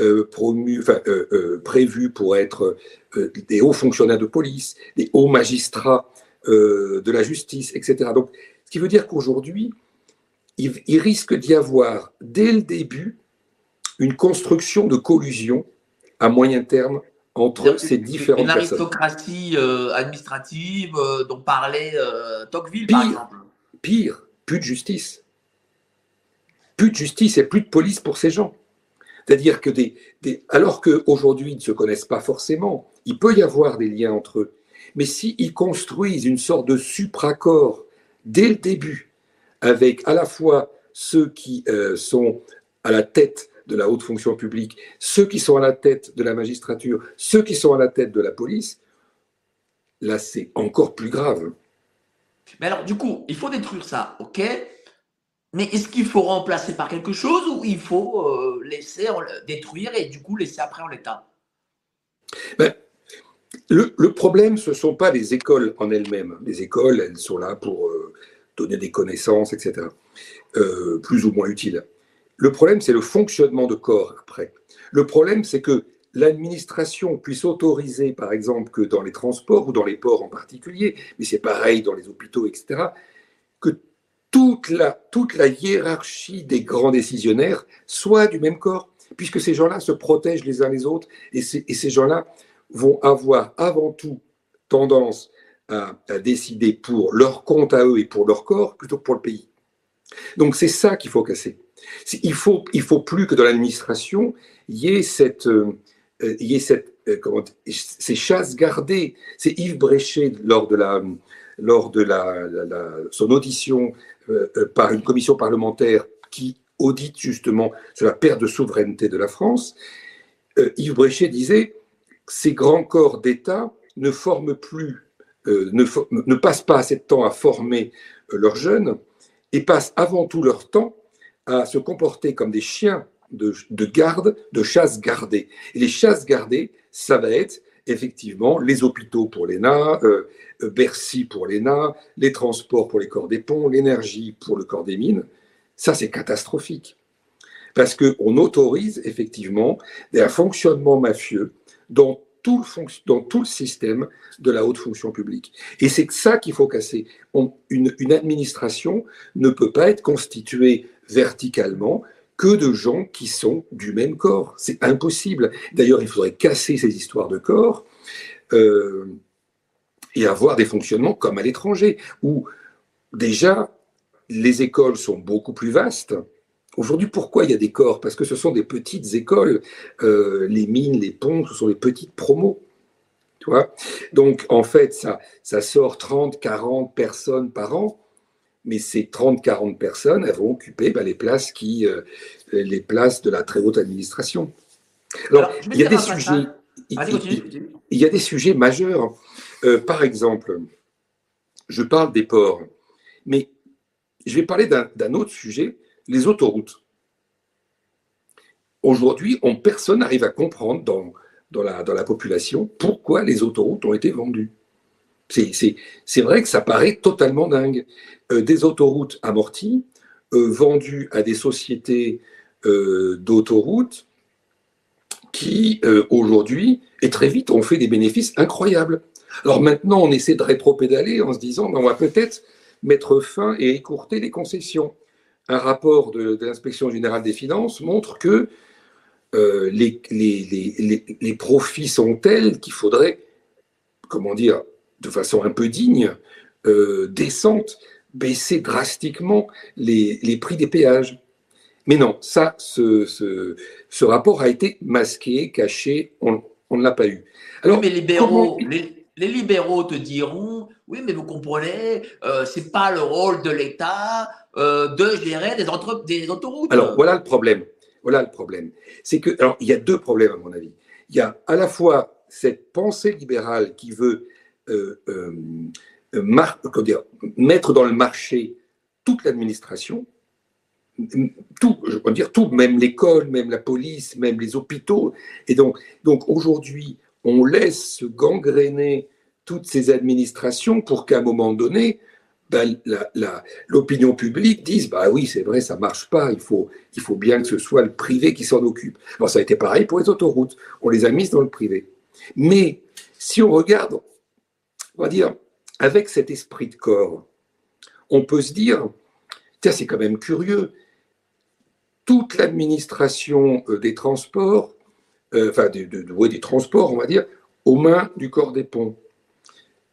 euh, promus, enfin, prévus pour être des hauts fonctionnaires de police, des hauts magistrats euh, de la justice, etc. Donc, ce qui veut dire qu'aujourd'hui, il, risque d'y avoir, dès le début, une construction de collusion à moyen terme entre ces différentes une aristocratie euh, administrative euh, dont parlait Tocqueville, par exemple. Pire, plus de justice. Plus de justice et plus de police pour ces gens. C'est-à-dire que des, des alors qu'aujourd'hui ils ne se connaissent pas forcément, il peut y avoir des liens entre eux. Mais s'ils construisent une sorte de supraccord dès le début, avec à la fois ceux qui euh, sont à la tête de la haute fonction publique, ceux qui sont à la tête de la magistrature, ceux qui sont à la tête de la police, là c'est encore plus grave. Mais alors du coup, il faut détruire ça, ok? Mais est-ce qu'il faut remplacer par quelque chose ou il faut euh, laisser détruire et du coup laisser après en l'état? Ben, le, problème, ce ne sont pas les écoles en elles-mêmes. Les écoles, elles sont là pour euh, donner des connaissances, etc., euh, plus ou moins utiles. Le problème, c'est le fonctionnement de corps après. Le problème, c'est que l'administration puisse autoriser, par exemple, que dans les transports ou dans les ports en particulier, mais c'est pareil dans les hôpitaux, etc., que toute la, toute la hiérarchie des grands décisionnaires soit du même corps, puisque ces gens-là se protègent les uns les autres, et, et ces gens-là vont avoir avant tout tendance à, décider pour leur compte à eux et pour leur corps plutôt que pour le pays. Donc c'est ça qu'il faut casser. Il faut, il faut plus que dans l'administration, il y ait cette, euh, il y ait cette, euh, comment, ces chasses gardées. C'est Yves Bréchet lors de la, lors de la, son audition euh, par une commission parlementaire qui audite justement sur la perte de souveraineté de la France. Yves Bréchet disait ces grands corps d'État ne forment plus, euh, ne, passent pas assez de temps à former euh, leurs jeunes et passent avant tout leur temps à se comporter comme des chiens de, garde, de chasse gardée. Et les chasses gardées, ça va être effectivement les hôpitaux pour l'ENA, euh, Bercy pour l'ENA, les transports pour les corps des ponts, l'énergie pour le corps des mines. Ça, c'est catastrophique. Parce qu'on autorise effectivement un fonctionnement mafieux dans tout le, dans tout le système de la haute fonction publique. Et c'est ça qu'il faut casser. une administration ne peut pas être constituée verticalement que de gens qui sont du même corps. C'est impossible. D'ailleurs, il faudrait casser ces histoires de corps. et avoir des fonctionnements comme à l'étranger, où déjà les écoles sont beaucoup plus vastes. Aujourd'hui, pourquoi il y a des corps? Parce que ce sont des petites écoles. les mines, les ponts, ce sont des petites promos. Tu vois? Donc, en fait, ça sort 30, 40 personnes par an mais ces 30-40 personnes, elles vont occuper bah, les, places qui, euh, les places de la très haute administration. Alors, il, y a des sujets, il, y a des sujets majeurs. Euh, par exemple, je parle des ports, mais je vais parler d'un autre sujet, les autoroutes. Aujourd'hui, personne n'arrive à comprendre dans, dans, la, dans la population pourquoi les autoroutes ont été vendues. C'est vrai que ça paraît totalement dingue. Euh, des autoroutes amorties, euh, vendues à des sociétés euh, d'autoroutes qui, aujourd'hui, et très vite, ont fait des bénéfices incroyables. Alors maintenant, on essaie de rétro-pédaler en se disant, on va peut-être mettre fin et écourter les concessions. Un rapport de, l'inspection générale des finances montre que les, profits sont tels qu'il faudrait, comment dire, de façon un peu digne, euh, descente, baisser drastiquement les, prix des péages. Mais non, ça, ce, ce, rapport a été masqué, caché, on, ne l'a pas eu. Alors, mais les libéraux, les, libéraux te diront, oui, mais vous comprenez, euh, c'est pas le rôle de l'État euh, de gérer des, entre, des autoroutes. Alors voilà le problème. Voilà le problème. C'est que, alors il y a deux problèmes à mon avis. Il y a à la fois cette pensée libérale qui veut euh, euh, mettre dans le marché toute l'administration, tout, je dire tout, même l'école, même la police, même les hôpitaux. Et donc, donc aujourd'hui, on laisse se gangréner toutes ces administrations pour qu'à un moment donné, ben, l'opinion publique dise bah oui c'est vrai ça marche pas il faut il faut bien que ce soit le privé qui s'en occupe. Alors ça a été pareil pour les autoroutes on les a mises dans le privé. Mais si on regarde on va dire, avec cet esprit de corps, on peut se dire, tiens, c'est quand même curieux, toute l'administration euh, des transports, euh, enfin des, des transports, on va dire, aux mains du corps des ponts.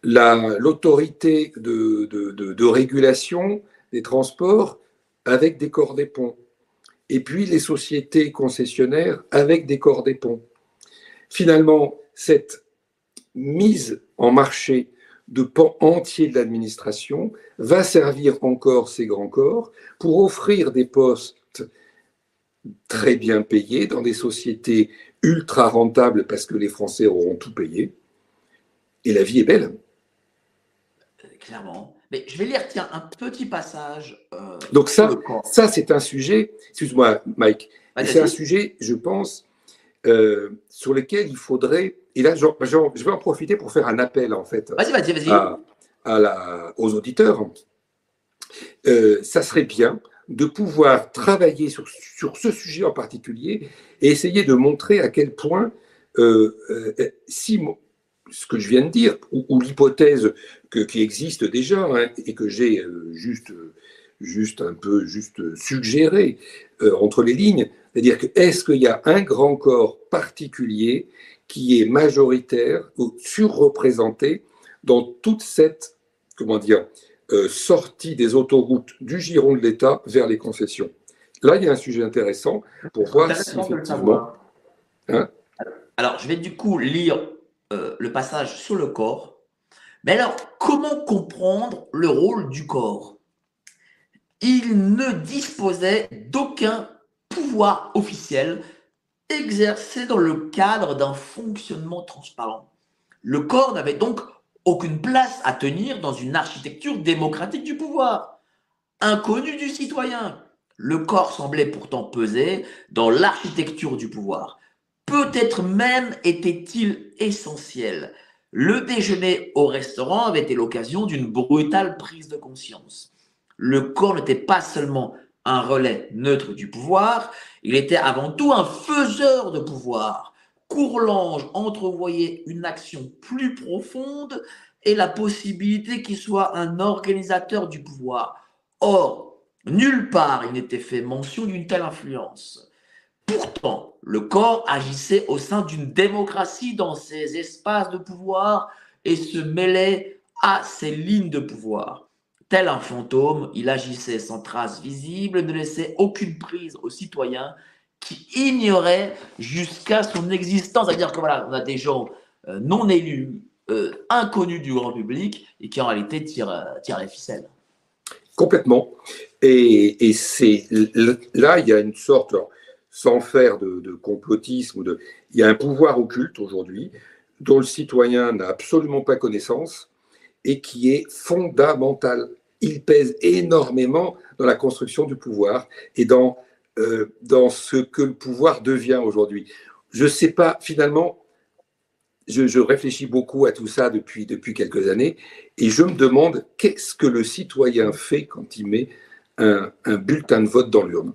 L'autorité de, de, régulation des transports avec des corps des ponts. Et puis les sociétés concessionnaires avec des corps des ponts. Finalement, cette mise en marché de pans entiers de l'administration va servir encore ces grands corps pour offrir des postes très bien payés dans des sociétés ultra rentables parce que les Français auront tout payé. Et la vie est belle. Clairement. Mais je vais lire, tiens, un petit passage. Euh, Donc ça, ça c'est un sujet, excuse-moi Mike, c'est un sujet, je pense, euh, sur lequel il faudrait et là, je, vais en profiter pour faire un appel, en fait, À, aux auditeurs. Euh, ça serait bien de pouvoir travailler sur, sur, ce sujet en particulier et essayer de montrer à quel point, euh, euh, si ce que je viens de dire, ou, l'hypothèse qui existe déjà hein, et que j'ai juste, juste un peu juste suggéré entre les lignes, c'est-à-dire que est-ce qu'il y a un grand corps particulier qui est majoritaire ou surreprésenté dans toute cette, comment dire, euh, sortie des autoroutes du giron de l'État vers les concessions. Là, il y a un sujet intéressant pour voir si effectivement. Hein alors, je vais du coup lire euh, le passage sur le corps. Mais alors, comment comprendre le rôle du corps? Il ne disposait d'aucun pouvoir officiel exercé dans le cadre d'un fonctionnement transparent. Le corps n'avait donc aucune place à tenir dans une architecture démocratique du pouvoir. Inconnu du citoyen, le corps semblait pourtant peser dans l'architecture du pouvoir. Peut-être même était-il essentiel. Le déjeuner au restaurant avait été l'occasion d'une brutale prise de conscience. Le corps n'était pas seulement un relais neutre du pouvoir, il était avant tout un faiseur de pouvoir. Courlange entrevoyait une action plus profonde et la possibilité qu'il soit un organisateur du pouvoir. Or, nulle part il n'était fait mention d'une telle influence. Pourtant, le corps agissait au sein d'une démocratie dans ses espaces de pouvoir et se mêlait à ses lignes de pouvoir. Tel un fantôme, il agissait sans trace visible, ne laissait aucune prise aux citoyens qui ignoraient jusqu'à son existence. C'est-à-dire que voilà, on a des gens euh, non élus, euh, inconnus du grand public, et qui en réalité tirent, euh, les ficelles. Complètement. Et, c'est là, il y a une sorte, sans faire de, complotisme, il y a un pouvoir occulte aujourd'hui dont le citoyen n'a absolument pas connaissance et qui est fondamental. Il pèse énormément dans la construction du pouvoir et dans, euh, dans ce que le pouvoir devient aujourd'hui. Je ne sais pas, finalement, je, réfléchis beaucoup à tout ça depuis, depuis quelques années et je me demande qu'est-ce que le citoyen fait quand il met un, bulletin de vote dans l'urne.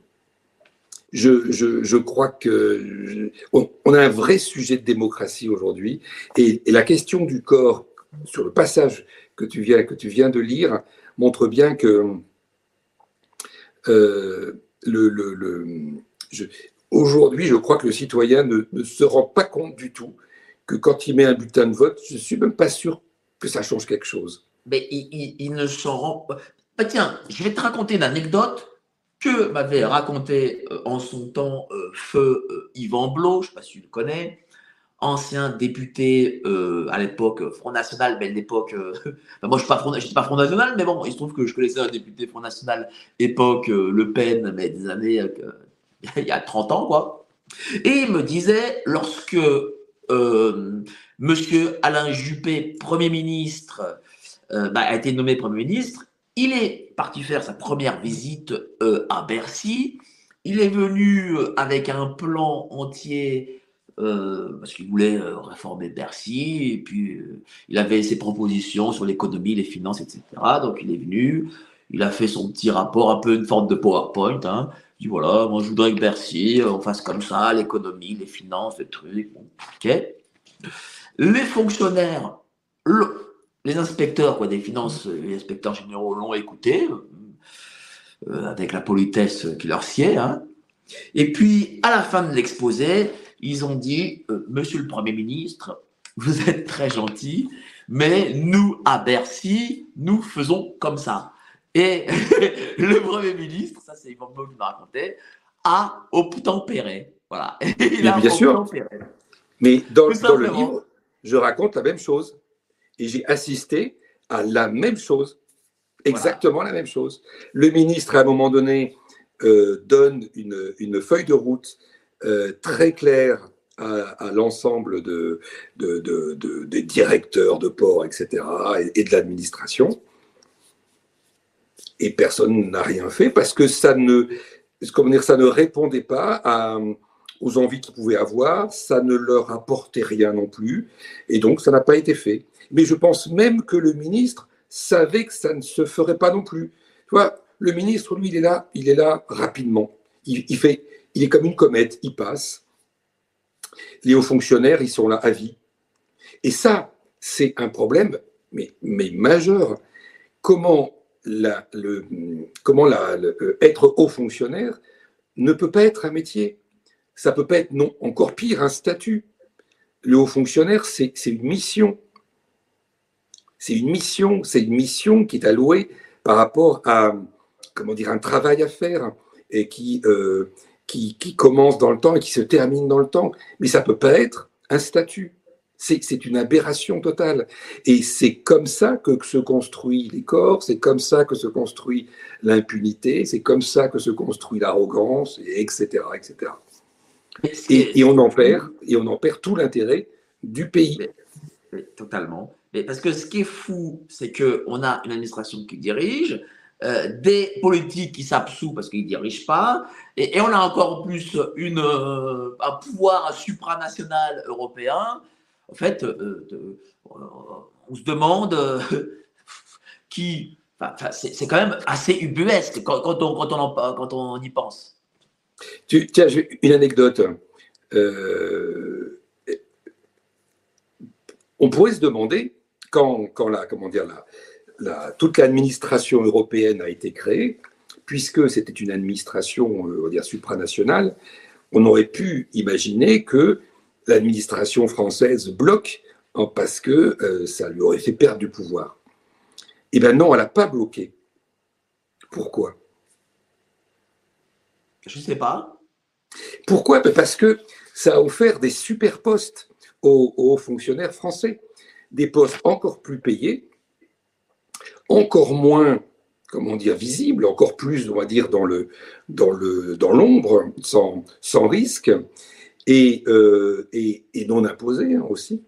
Je, je, je, crois que on, a un vrai sujet de démocratie aujourd'hui et, et, la question du corps sur le passage que tu viens, que tu viens de lire montre bien que euh, le, le, aujourd'hui, je crois que le citoyen ne, ne, se rend pas compte du tout que quand il met un bulletin de vote, je suis même pas sûr que ça change quelque chose. Mais il, ne s'en rend pas. Bah, tiens, je vais te raconter une anecdote que m'avait raconté euh, en son temps euh, feu Yvan Blot, je ne sais pas si tu le connais, ancien député à l'époque Front National, mais à l'époque, moi je ne suis pas Front National, mais bon, il se trouve que je connaissais un député Front National époque Le Pen, mais des années, il y a 30 ans, quoi. Et il me disait, lorsque Monsieur Alain Juppé, Premier ministre, bah, a été nommé Premier ministre, il est parti faire sa première visite euh, à Bercy. Il est venu euh, avec un plan entier euh, parce qu'il voulait réformer Bercy. Et puis, il avait ses propositions sur l'économie, les finances, etc. Donc, il est venu. Il a fait son petit rapport, un peu une forme de PowerPoint. Hein. Il dit voilà, moi, je voudrais que Bercy, on fasse comme ça, l'économie, les finances, les trucs. ok. Les fonctionnaires, les inspecteurs des finances, les inspecteurs généraux l'ont écouté, euh, avec la politesse qui leur sied. Hein. Et puis, à la fin de l'exposé, ils ont dit euh, Monsieur le Premier ministre, vous êtes très gentil, mais nous, à Bercy, nous faisons comme ça. Et le Premier ministre, ça c'est Yvan qui m'a raconté, a obtempéré. Voilà. Il a bien sûr. Mais dans, dans le livre, je raconte la même chose et j'ai assisté à la même chose, exactement la même chose. Le ministre, à un moment donné, euh, donne une, une, feuille de route euh, très claire à, l'ensemble de, de, de, des directeurs de port, etc., et, de l'administration. Et personne n'a rien fait parce que ça ne, comment dire, ça ne répondait pas aux envies qu'ils pouvaient avoir, ça ne leur apportait rien non plus, et donc ça n'a pas été fait mais je pense même que le ministre savait que ça ne se ferait pas non plus. Tu vois, le ministre, lui, il est là, il est là rapidement. Il, fait, il est comme une comète, il passe. Les hauts fonctionnaires, ils sont là à vie. Et ça, c'est un problème, mais, majeur. Comment, euh, être haut fonctionnaire ne peut pas être un métier? Ça peut pas être, non, encore pire, un statut. Le haut fonctionnaire, c'est une mission. C'est une mission, c'est une mission qui est allouée par rapport à, comment dire, un travail à faire et qui, euh, qui, qui, commence dans le temps et qui se termine dans le temps. Mais ça peut pas être un statut. C'est une aberration totale. Et c'est comme ça que se construit les corps, c'est comme ça que se construit l'impunité, c'est comme ça que se construit l'arrogance, etc., etc. Et, et, on en perd, et on en perd tout l'intérêt du pays. totalement. Mais parce que ce qui est fou, c'est qu'on a une administration qui dirige, euh, des politiques qui s'absouent parce qu'ils ne dirigent pas, et, on a encore plus euh, un pouvoir supranational européen. En fait, euh, on se demande qui. C'est quand même assez ubuesque quand, on, quand, on, en, y pense. Tu, tiens, une anecdote. on pourrait se demander quand, quand la, comment dire, la, la, toute l'administration européenne a été créée, puisque c'était une administration euh, on va dire, supranationale, on aurait pu imaginer que l'administration française bloque parce que euh, ça lui aurait fait perdre du pouvoir. Eh bien non, elle n'a pas bloqué. Pourquoi? Je ne sais pas. Pourquoi? Ben, Parce que ça a offert des super postes aux, aux, fonctionnaires français, des postes encore plus payés, encore moins, comment dire, visibles, encore plus, on va dire, dans le dans le dans l'ombre, sans, sans risque, et, euh, et, non imposés hein, aussi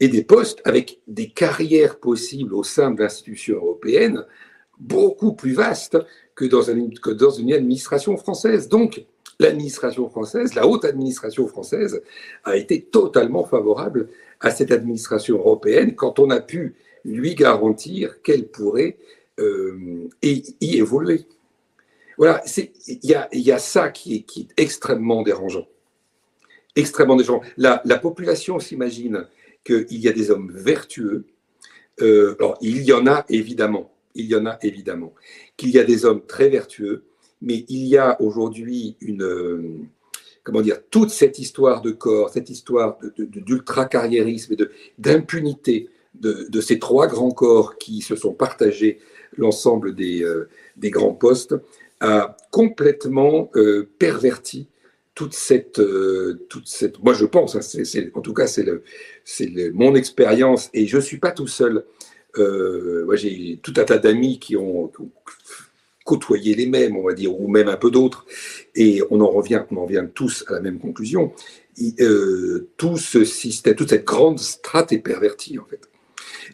et des postes avec des carrières possibles au sein de l'institution européenne beaucoup plus vastes que dans, que dans une administration française. Donc, l'administration française, la haute administration française, a été totalement favorable à cette administration européenne quand on a pu lui garantir qu'elle pourrait euh, y, évoluer. Voilà, il y a, ça qui est, extrêmement dérangeant. Extrêmement dérangeant. La, la population s'imagine qu'il y a des hommes vertueux. Euh, alors, il y en a évidemment, il y en a évidemment, qu'il y a des hommes très vertueux, mais il y a aujourd'hui une, euh, comment dire, toute cette histoire de corps, cette histoire d'ultra-carriérisme et d'impunité de, ces trois grands corps qui se sont partagés l'ensemble des, euh, des, grands postes, a complètement perverti toute cette, euh, toute cette, moi je pense, hein, en tout cas c'est le, c'est mon expérience et je suis pas tout seul. Euh, moi j'ai tout un tas d'amis qui ont, côtoyé les mêmes, on va dire, ou même un peu d'autres, et on en revient, on en revient tous à la même conclusion. Euh, tout ce système, toute cette grande strate est pervertie en fait.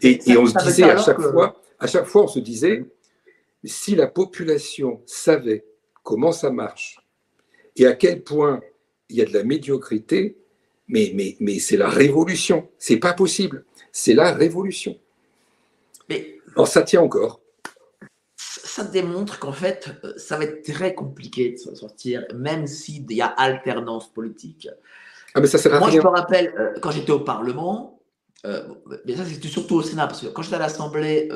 Et, et on se disait à chaque fois, à chaque fois on se disait, si la population savait comment ça marche et à quel point il y a de la médiocrité, mais, mais, mais c'est la révolution. C'est pas possible. C'est la révolution. Mais Alors ça tient encore. Ça démontre qu'en fait, euh, ça va être très compliqué de s'en sortir, même s'il y a alternance politique. Ah, mais ça Moi, je me rappelle, euh, quand j'étais au Parlement, euh, mais ça c'était surtout au Sénat, parce que quand j'étais à l'Assemblée,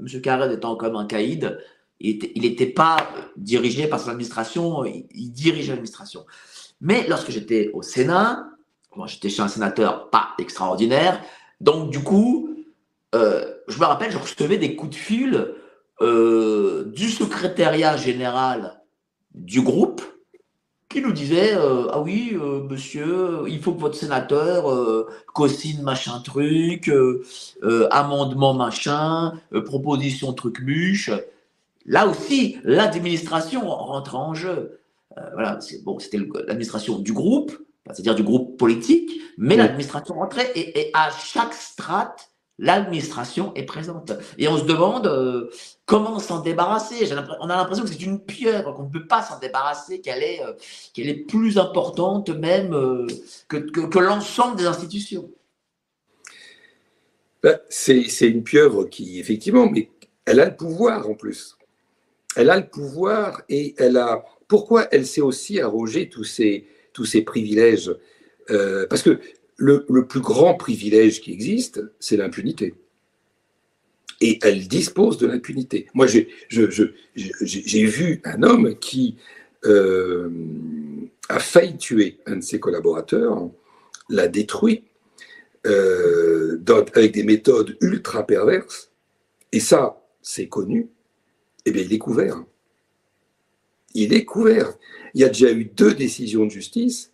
M. Carrel étant comme un caïd, il n'était pas dirigé par son administration, il, dirigeait l'administration. Mais lorsque j'étais au Sénat, moi j'étais chez un sénateur pas extraordinaire, donc du coup, euh, je me rappelle, je recevais des coups de fil euh, du secrétariat général du groupe qui nous disait euh, ah oui monsieur il faut que votre sénateur co-signe machin truc amendement machin proposition truc muche Là aussi, l'administration rentre en jeu. Euh, voilà, bon, c'était l'administration du groupe, c'est-à-dire du groupe politique, mais l'administration rentrait et, à chaque strate, l'administration est présente. Et on se demande euh, comment s'en débarrasser. On a l'impression que c'est une pieuvre, qu'on ne peut pas s'en débarrasser, qu'elle est, euh, est plus importante même que, que, l'ensemble des institutions. Ben, c'est une pieuvre qui, effectivement, mais elle a le pouvoir en plus elle a le pouvoir et elle a. Pourquoi elle s'est aussi arrogé tous ces, tous ces privilèges? Euh, Parce que le, plus grand privilège qui existe, c'est l'impunité. Et elle dispose de l'impunité. Moi, j'ai vu un homme qui euh, a failli tuer un de ses collaborateurs, l'a détruit euh, avec des méthodes ultra perverses. Et ça, c'est connu eh bien, il est couvert. Il est couvert. Il y a déjà eu deux décisions de justice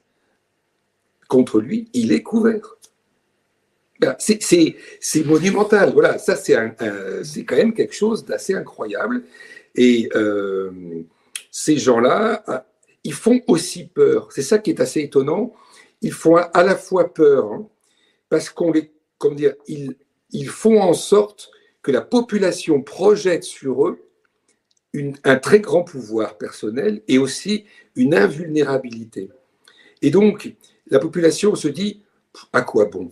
contre lui, il est couvert. Ben, c'est monumental. Voilà, ça, c'est quand même quelque chose d'assez incroyable. Et euh, ces gens-là, ah, ils font aussi peur. C'est ça qui est assez étonnant. Ils font à la fois peur, hein, parce qu'on les. Comment dire ils, ils font en sorte que la population projette sur eux un très grand pouvoir personnel et aussi une invulnérabilité. Et donc, la population se dit, à quoi bon?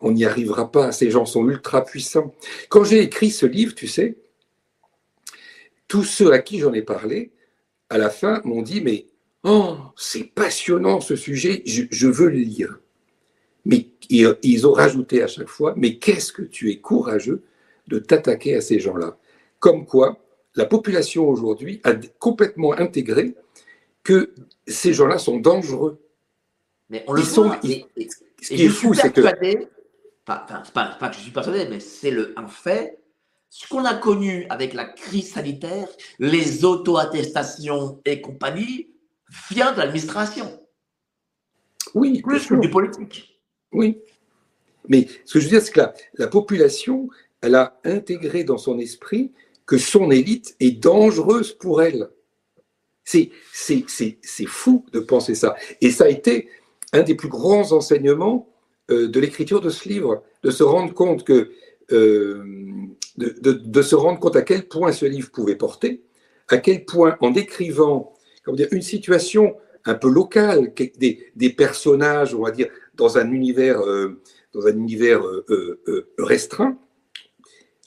On n'y arrivera pas, ces gens sont ultra puissants. Quand j'ai écrit ce livre, tu sais, tous ceux à qui j'en ai parlé, à la fin, m'ont dit, mais oh, c'est passionnant ce sujet, je, veux le lire. Mais ils ont rajouté à chaque fois, mais qu'est-ce que tu es courageux de t'attaquer à ces gens-là? Comme quoi, la population aujourd'hui a complètement intégré que ces gens-là sont dangereux Mais on le voit. ce qui est fou, c'est que. Enfin, pas, pas, que je suis persuadé, mais c'est un fait. Ce qu'on a connu avec la crise sanitaire, les auto-attestations et compagnie, vient de l'administration. Oui, plus que du politique. Oui. Mais ce que je veux dire, c'est que la, population, elle a intégré dans son esprit que son élite est dangereuse pour elle. C'est fou de penser ça. Et ça a été un des plus grands enseignements euh, de l'écriture de ce livre, de se rendre compte que, euh, de, se rendre compte à quel point ce livre pouvait porter, à quel point en décrivant dire, une situation un peu locale, des, des, personnages, on va dire, dans un univers, euh, dans un univers restreint,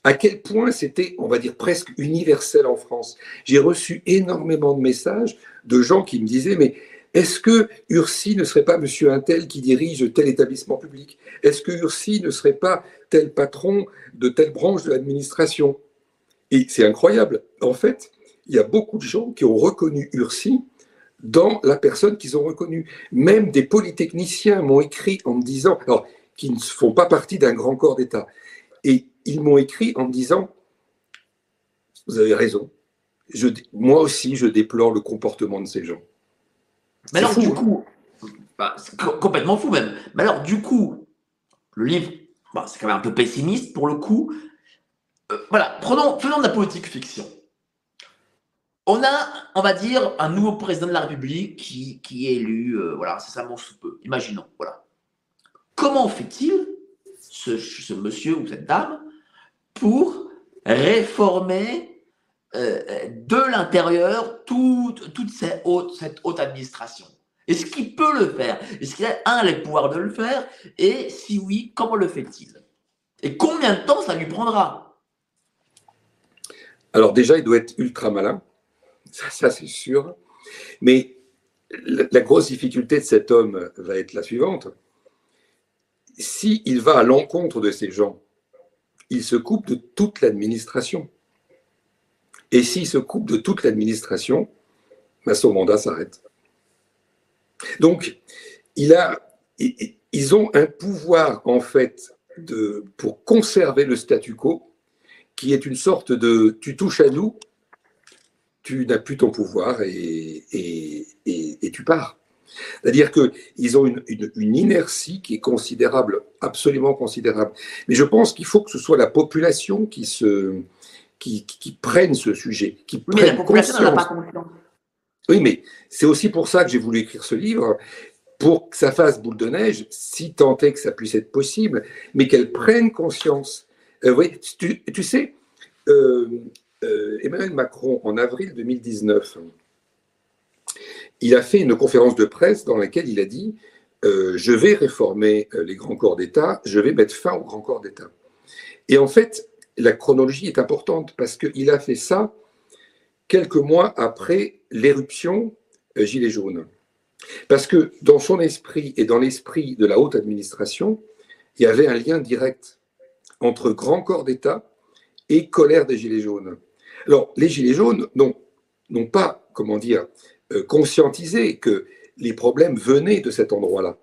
à quel point c'était, on va dire, presque universel en France. J'ai reçu énormément de messages de gens qui me disaient, mais est-ce que Ursi ne serait pas monsieur Intel qui dirige tel établissement public? Est-ce que Ursi ne serait pas tel patron de telle branche de l'administration? Et c'est incroyable. En fait, il y a beaucoup de gens qui ont reconnu Ursi dans la personne qu'ils ont reconnue. Même des polytechniciens m'ont écrit en me disant, alors, qui ne font pas partie d'un grand corps d'État, et ils m'ont écrit en me disant, vous avez raison, moi aussi je déplore le comportement de ces gens. Mais alors, du hein. coup, bah, c'est complètement fou même. Mais alors, du coup, le livre, bah, c'est quand même un peu pessimiste pour le coup. Euh, voilà, prenons, faisons de la politique fiction. On a, on va dire, un nouveau président de la République qui, qui est élu, euh, voilà, c'est ça mon peu. Imaginons, voilà. Comment fait-il, ce, ce, monsieur ou cette dame, pour réformer euh, de l'intérieur toute, cette, haute, administration Est-ce qu'il peut le faire Est-ce qu'il a, un, les pouvoirs de le faire Et si oui, comment le fait-il? Et combien de temps ça lui prendra? Alors déjà, il doit être ultra malin, ça, c'est sûr. Mais la, grosse difficulté de cet homme va être la suivante. S'il il va à l'encontre de ces gens, il se coupe de toute l'administration. Et s'il se coupe de toute l'administration, ben son mandat s'arrête. Donc, a, ils ont un pouvoir, en fait, pour conserver le statu quo, qui est une sorte de tu touches à nous, tu n'as plus ton pouvoir et, tu pars. C'est-à-dire qu'ils ont une, inertie qui est considérable, absolument considérable. Mais je pense qu'il faut que ce soit la population qui se, qui, prennent ce sujet, qui mais la population a pas conscience. Oui, mais c'est aussi pour ça que j'ai voulu écrire ce livre, pour que ça fasse boule de neige, si tant est que ça puisse être possible, mais qu'elle prenne conscience. Euh, oui, tu, sais, euh, euh, Emmanuel Macron, en avril 2019, il a fait une conférence de presse dans laquelle il a dit Je vais réformer les grands corps d'État, je vais mettre fin aux grands corps d'État. Et en fait, la chronologie est importante parce qu'il a fait ça quelques mois après l'éruption euh, Gilets jaunes. Parce que dans son esprit et dans l'esprit de la haute administration, il y avait un lien direct entre grand corps d'État et colère des Gilets jaunes. Alors, les Gilets jaunes n'ont pas, comment dire, euh, conscientisé que les problèmes venaient de cet endroit-là.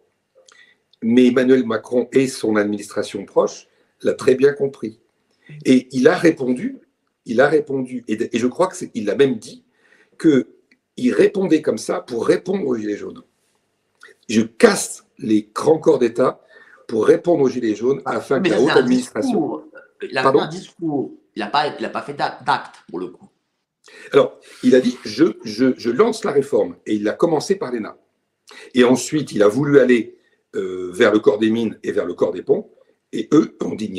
Mais Emmanuel Macron et son administration proche l'a très bien compris. Et il a répondu, il a répondu, et, je crois qu'il a même dit qu'il répondait comme ça pour répondre aux Gilets jaunes. Je casse les grands corps d'État pour répondre aux Gilets jaunes afin que la haute administration. il a fait un discours, il n'a pas, pas fait d'acte pour le coup. Alors, il a dit je, je, je, lance la réforme et il a commencé par l'ENA. Et ensuite, il a voulu aller euh, vers le corps des mines et vers le corps des ponts et eux ont dit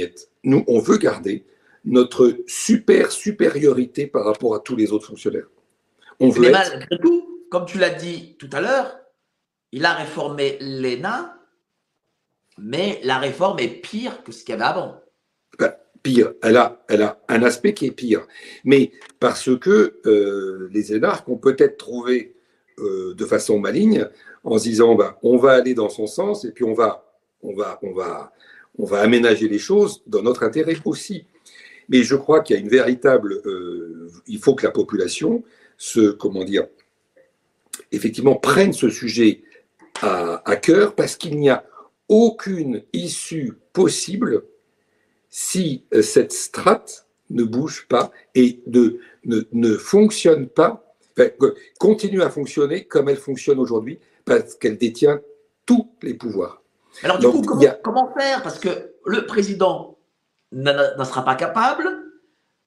Nous, on veut garder notre super supériorité par rapport à tous les autres fonctionnaires. On veut Mais malgré tout, comme tu l'as dit tout à l'heure, il a réformé l'ENA, mais la réforme est pire que ce qu'il y avait avant. Ben, pire, elle a, elle a un aspect qui est pire. Mais parce que euh, les énarques ont peut-être trouvé euh, de façon maligne en se disant ben, on va aller dans son sens et puis on va, on va, on va, on va aménager les choses dans notre intérêt aussi. Mais je crois qu'il y a une véritable. Euh, il faut que la population se. Comment dire Effectivement, prenne ce sujet à, cœur parce qu'il n'y a aucune issue possible si euh, cette strate ne bouge pas et ne, ne fonctionne pas, continue à fonctionner comme elle fonctionne aujourd'hui parce qu'elle détient tous les pouvoirs. Alors du coup, comment, faire? Parce que le président n'en sera pas capable.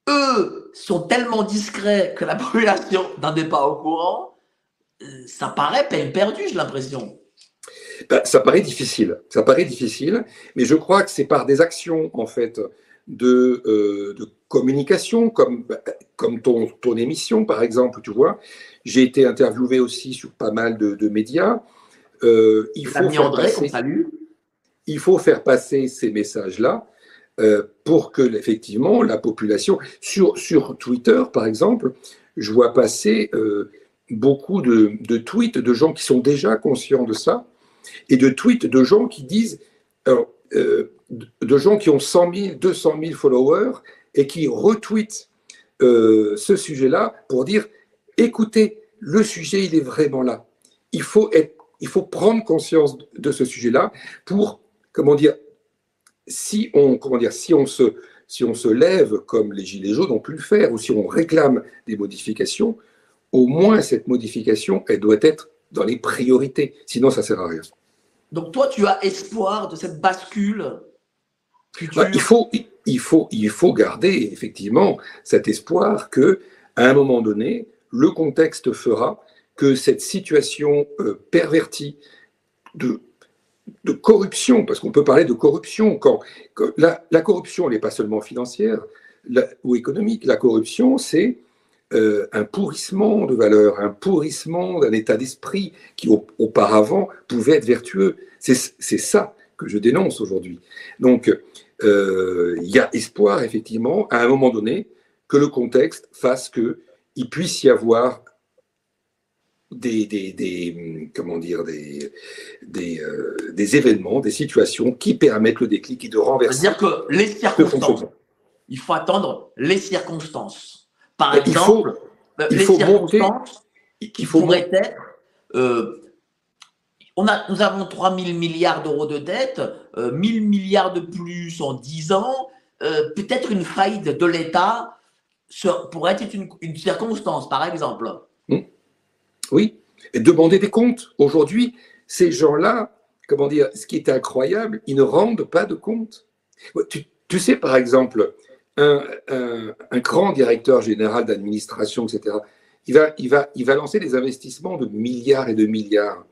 Eux sont tellement discrets que la population n'en est pas au courant. Euh, ça paraît peine perdue, j'ai l'impression. Ben, ça paraît difficile. Ça paraît difficile, mais je crois que c'est par des actions en fait de, euh, de communication, comme, comme ton, ton émission par exemple, tu vois. J'ai été interviewé aussi sur pas mal de, de médias. Euh, il, faut faire passer, il faut faire passer ces messages-là euh, pour que, effectivement, la population. Sur, sur Twitter, par exemple, je vois passer euh, beaucoup de, de, tweets de gens qui sont déjà conscients de ça et de tweets de gens qui disent. Alors, de gens qui ont 100 000, 200 000 followers et qui retweetent ce sujet-là pour dire écoutez, le sujet, il est vraiment là. Il faut être il faut prendre conscience de ce sujet-là pour, comment dire, si on, comment dire, si on se, si on se lève comme les Gilets jaunes ont pu le faire, ou si on réclame des modifications, au moins cette modification, elle doit être dans les priorités. Sinon, ça ne sert à rien. Donc toi, tu as espoir de cette bascule bah, il, faut, il, faut, il faut garder effectivement cet espoir que, à un moment donné, le contexte fera que cette situation euh, pervertie de, corruption, parce qu'on peut parler de corruption, quand, la, corruption n'est pas seulement financière ou économique, la corruption c'est euh, un pourrissement de valeurs, un pourrissement d'un état d'esprit qui auparavant pouvait être vertueux. C'est ça que je dénonce aujourd'hui. Donc euh, il y a espoir effectivement à un moment donné que le contexte fasse qu'il puisse y avoir des, des, comment dire, des, des, euh, des, événements, des situations qui permettent le déclic et de renverser. C'est-à-dire que les circonstances, il faut attendre les circonstances. Par exemple, il faut, il les faut circonstances qui pourraient être. Euh, on a, nous avons 3 000 milliards d'euros de dette, euh, 1000 milliards de plus en 10 ans. Euh, peut-être une faillite de l'État pourrait être une, une circonstance, par exemple. Oui, et demander des comptes. Aujourd'hui, ces gens-là, comment dire, ce qui est incroyable, ils ne rendent pas de comptes. Tu, sais, par exemple, un, grand directeur général d'administration, etc., il va, il, va, il va lancer des investissements de milliards et de milliards.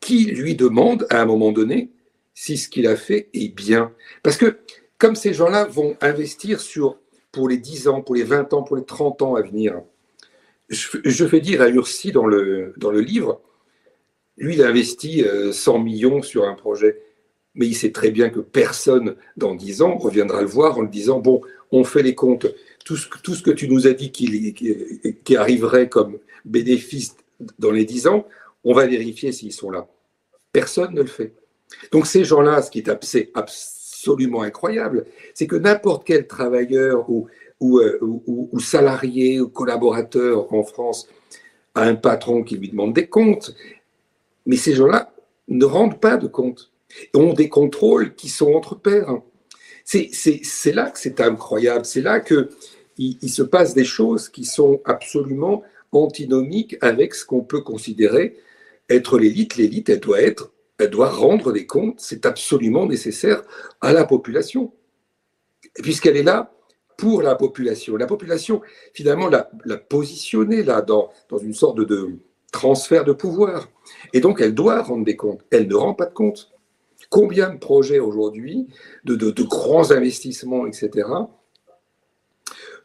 Qui lui demande à un moment donné si ce qu'il a fait est bien? Parce que comme ces gens-là vont investir sur, pour les 10 ans, pour les 20 ans, pour les 30 ans à venir, je, fais dire à Ursi dans le, dans le livre, lui, il a investi 100 euh, millions sur un projet, mais il sait très bien que personne dans 10 ans reviendra le voir en lui disant Bon, on fait les comptes, tout ce, tout ce que tu nous as dit qui, qui, arriverait comme bénéfice dans les 10 ans, on va vérifier s'ils sont là. Personne ne le fait. Donc, ces gens-là, ce qui est absolument incroyable, c'est que n'importe quel travailleur ou euh, ou, ou, salarié ou collaborateur en France a un patron qui lui demande des comptes. Mais ces gens-là ne rendent pas de comptes, ont des contrôles qui sont entre pairs. C'est là que c'est incroyable, c'est là qu'il il se passe des choses qui sont absolument antinomiques avec ce qu'on peut considérer être l'élite. L'élite, elle doit être, elle doit rendre des comptes, c'est absolument nécessaire à la population, puisqu'elle est là pour la population. La population, finalement, l'a, positionné là dans, dans une sorte de, transfert de pouvoir. Et donc, elle doit rendre des comptes. Elle ne rend pas de compte. Combien de projets aujourd'hui, de, de, grands investissements, etc.,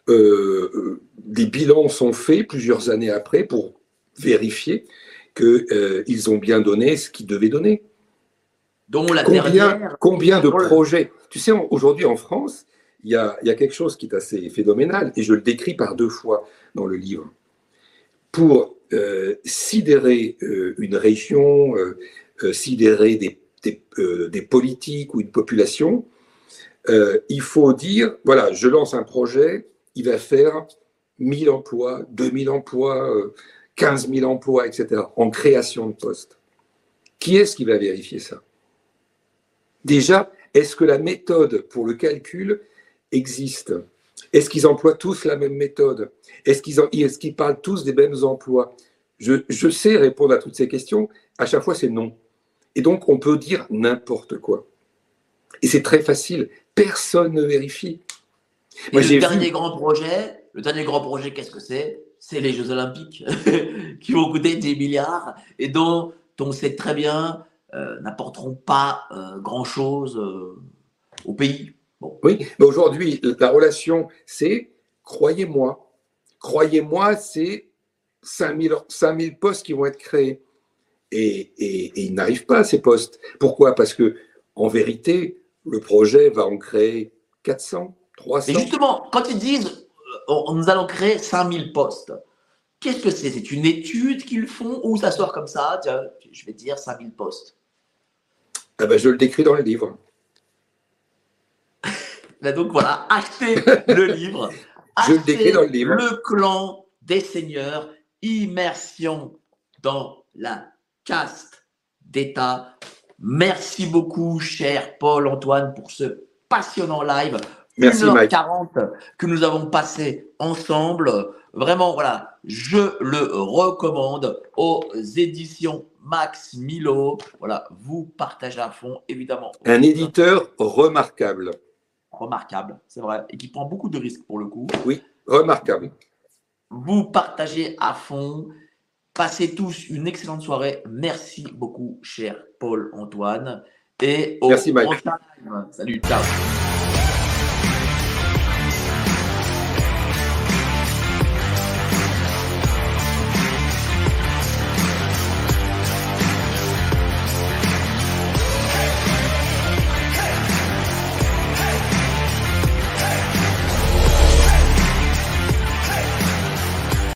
euh, euh, des bilans sont faits plusieurs années après pour vérifier qu'ils euh, ont bien donné ce qu'ils devaient donner. Dont la combien, combien de projets? Tu sais, aujourd'hui en France, il y, a, quelque chose qui est assez phénoménal, et je le décris par deux fois dans le livre. Pour euh, sidérer euh, une région, euh, sidérer des, des, politiques ou une population, il faut dire, voilà, je lance un projet, il va faire 1000 emplois, 2000 emplois, 15 000 emplois, etc., en création de postes. Qui est-ce qui va vérifier ça? Déjà, est-ce que la méthode pour le calcul existe Est-ce qu'ils emploient tous la même méthode? Est-ce qu'ils est parlent tous des mêmes emplois? Je, je sais répondre à toutes ces questions. À chaque fois, c'est non. Et donc, on peut dire n'importe quoi. Et c'est très facile. Personne ne vérifie. Moi, le dernier grand projet, le dernier grand projet, qu'est-ce que c'est? C'est les Jeux Olympiques qui vont coûter des milliards et dont on sait très bien euh, n'apporteront pas euh, grand-chose euh, au pays. Oui, mais aujourd'hui, la relation, c'est croyez-moi, croyez-moi, c'est 5000, 5000 postes qui vont être créés. Et, et ils n'arrivent pas à ces postes. Pourquoi? Parce que, en vérité, le projet va en créer 400, 300. Et justement, quand ils disent euh, nous allons créer 5000 postes, qu'est-ce que c'est? C'est une étude qu'ils font ou ça sort comme ça? Je vais dire 5000 postes. Ah ben, je le décris dans le livre. Donc voilà, achetez le livre. je le décris dans le livre. Le clan des seigneurs, immersion dans la caste d'État Merci beaucoup, cher Paul-Antoine, pour ce passionnant live. Merci, 1h40 que nous avons passé ensemble. Vraiment, voilà, je le recommande aux éditions Max Milo. Voilà, vous partagez à fond, évidemment. Un éditeur remarquable. Remarquable, c'est vrai, et qui prend beaucoup de risques pour le coup. Oui, remarquable. Vous partagez à fond. Passez tous une excellente soirée. Merci beaucoup, cher Paul-Antoine. Et au Merci, Mike. Salut, ciao.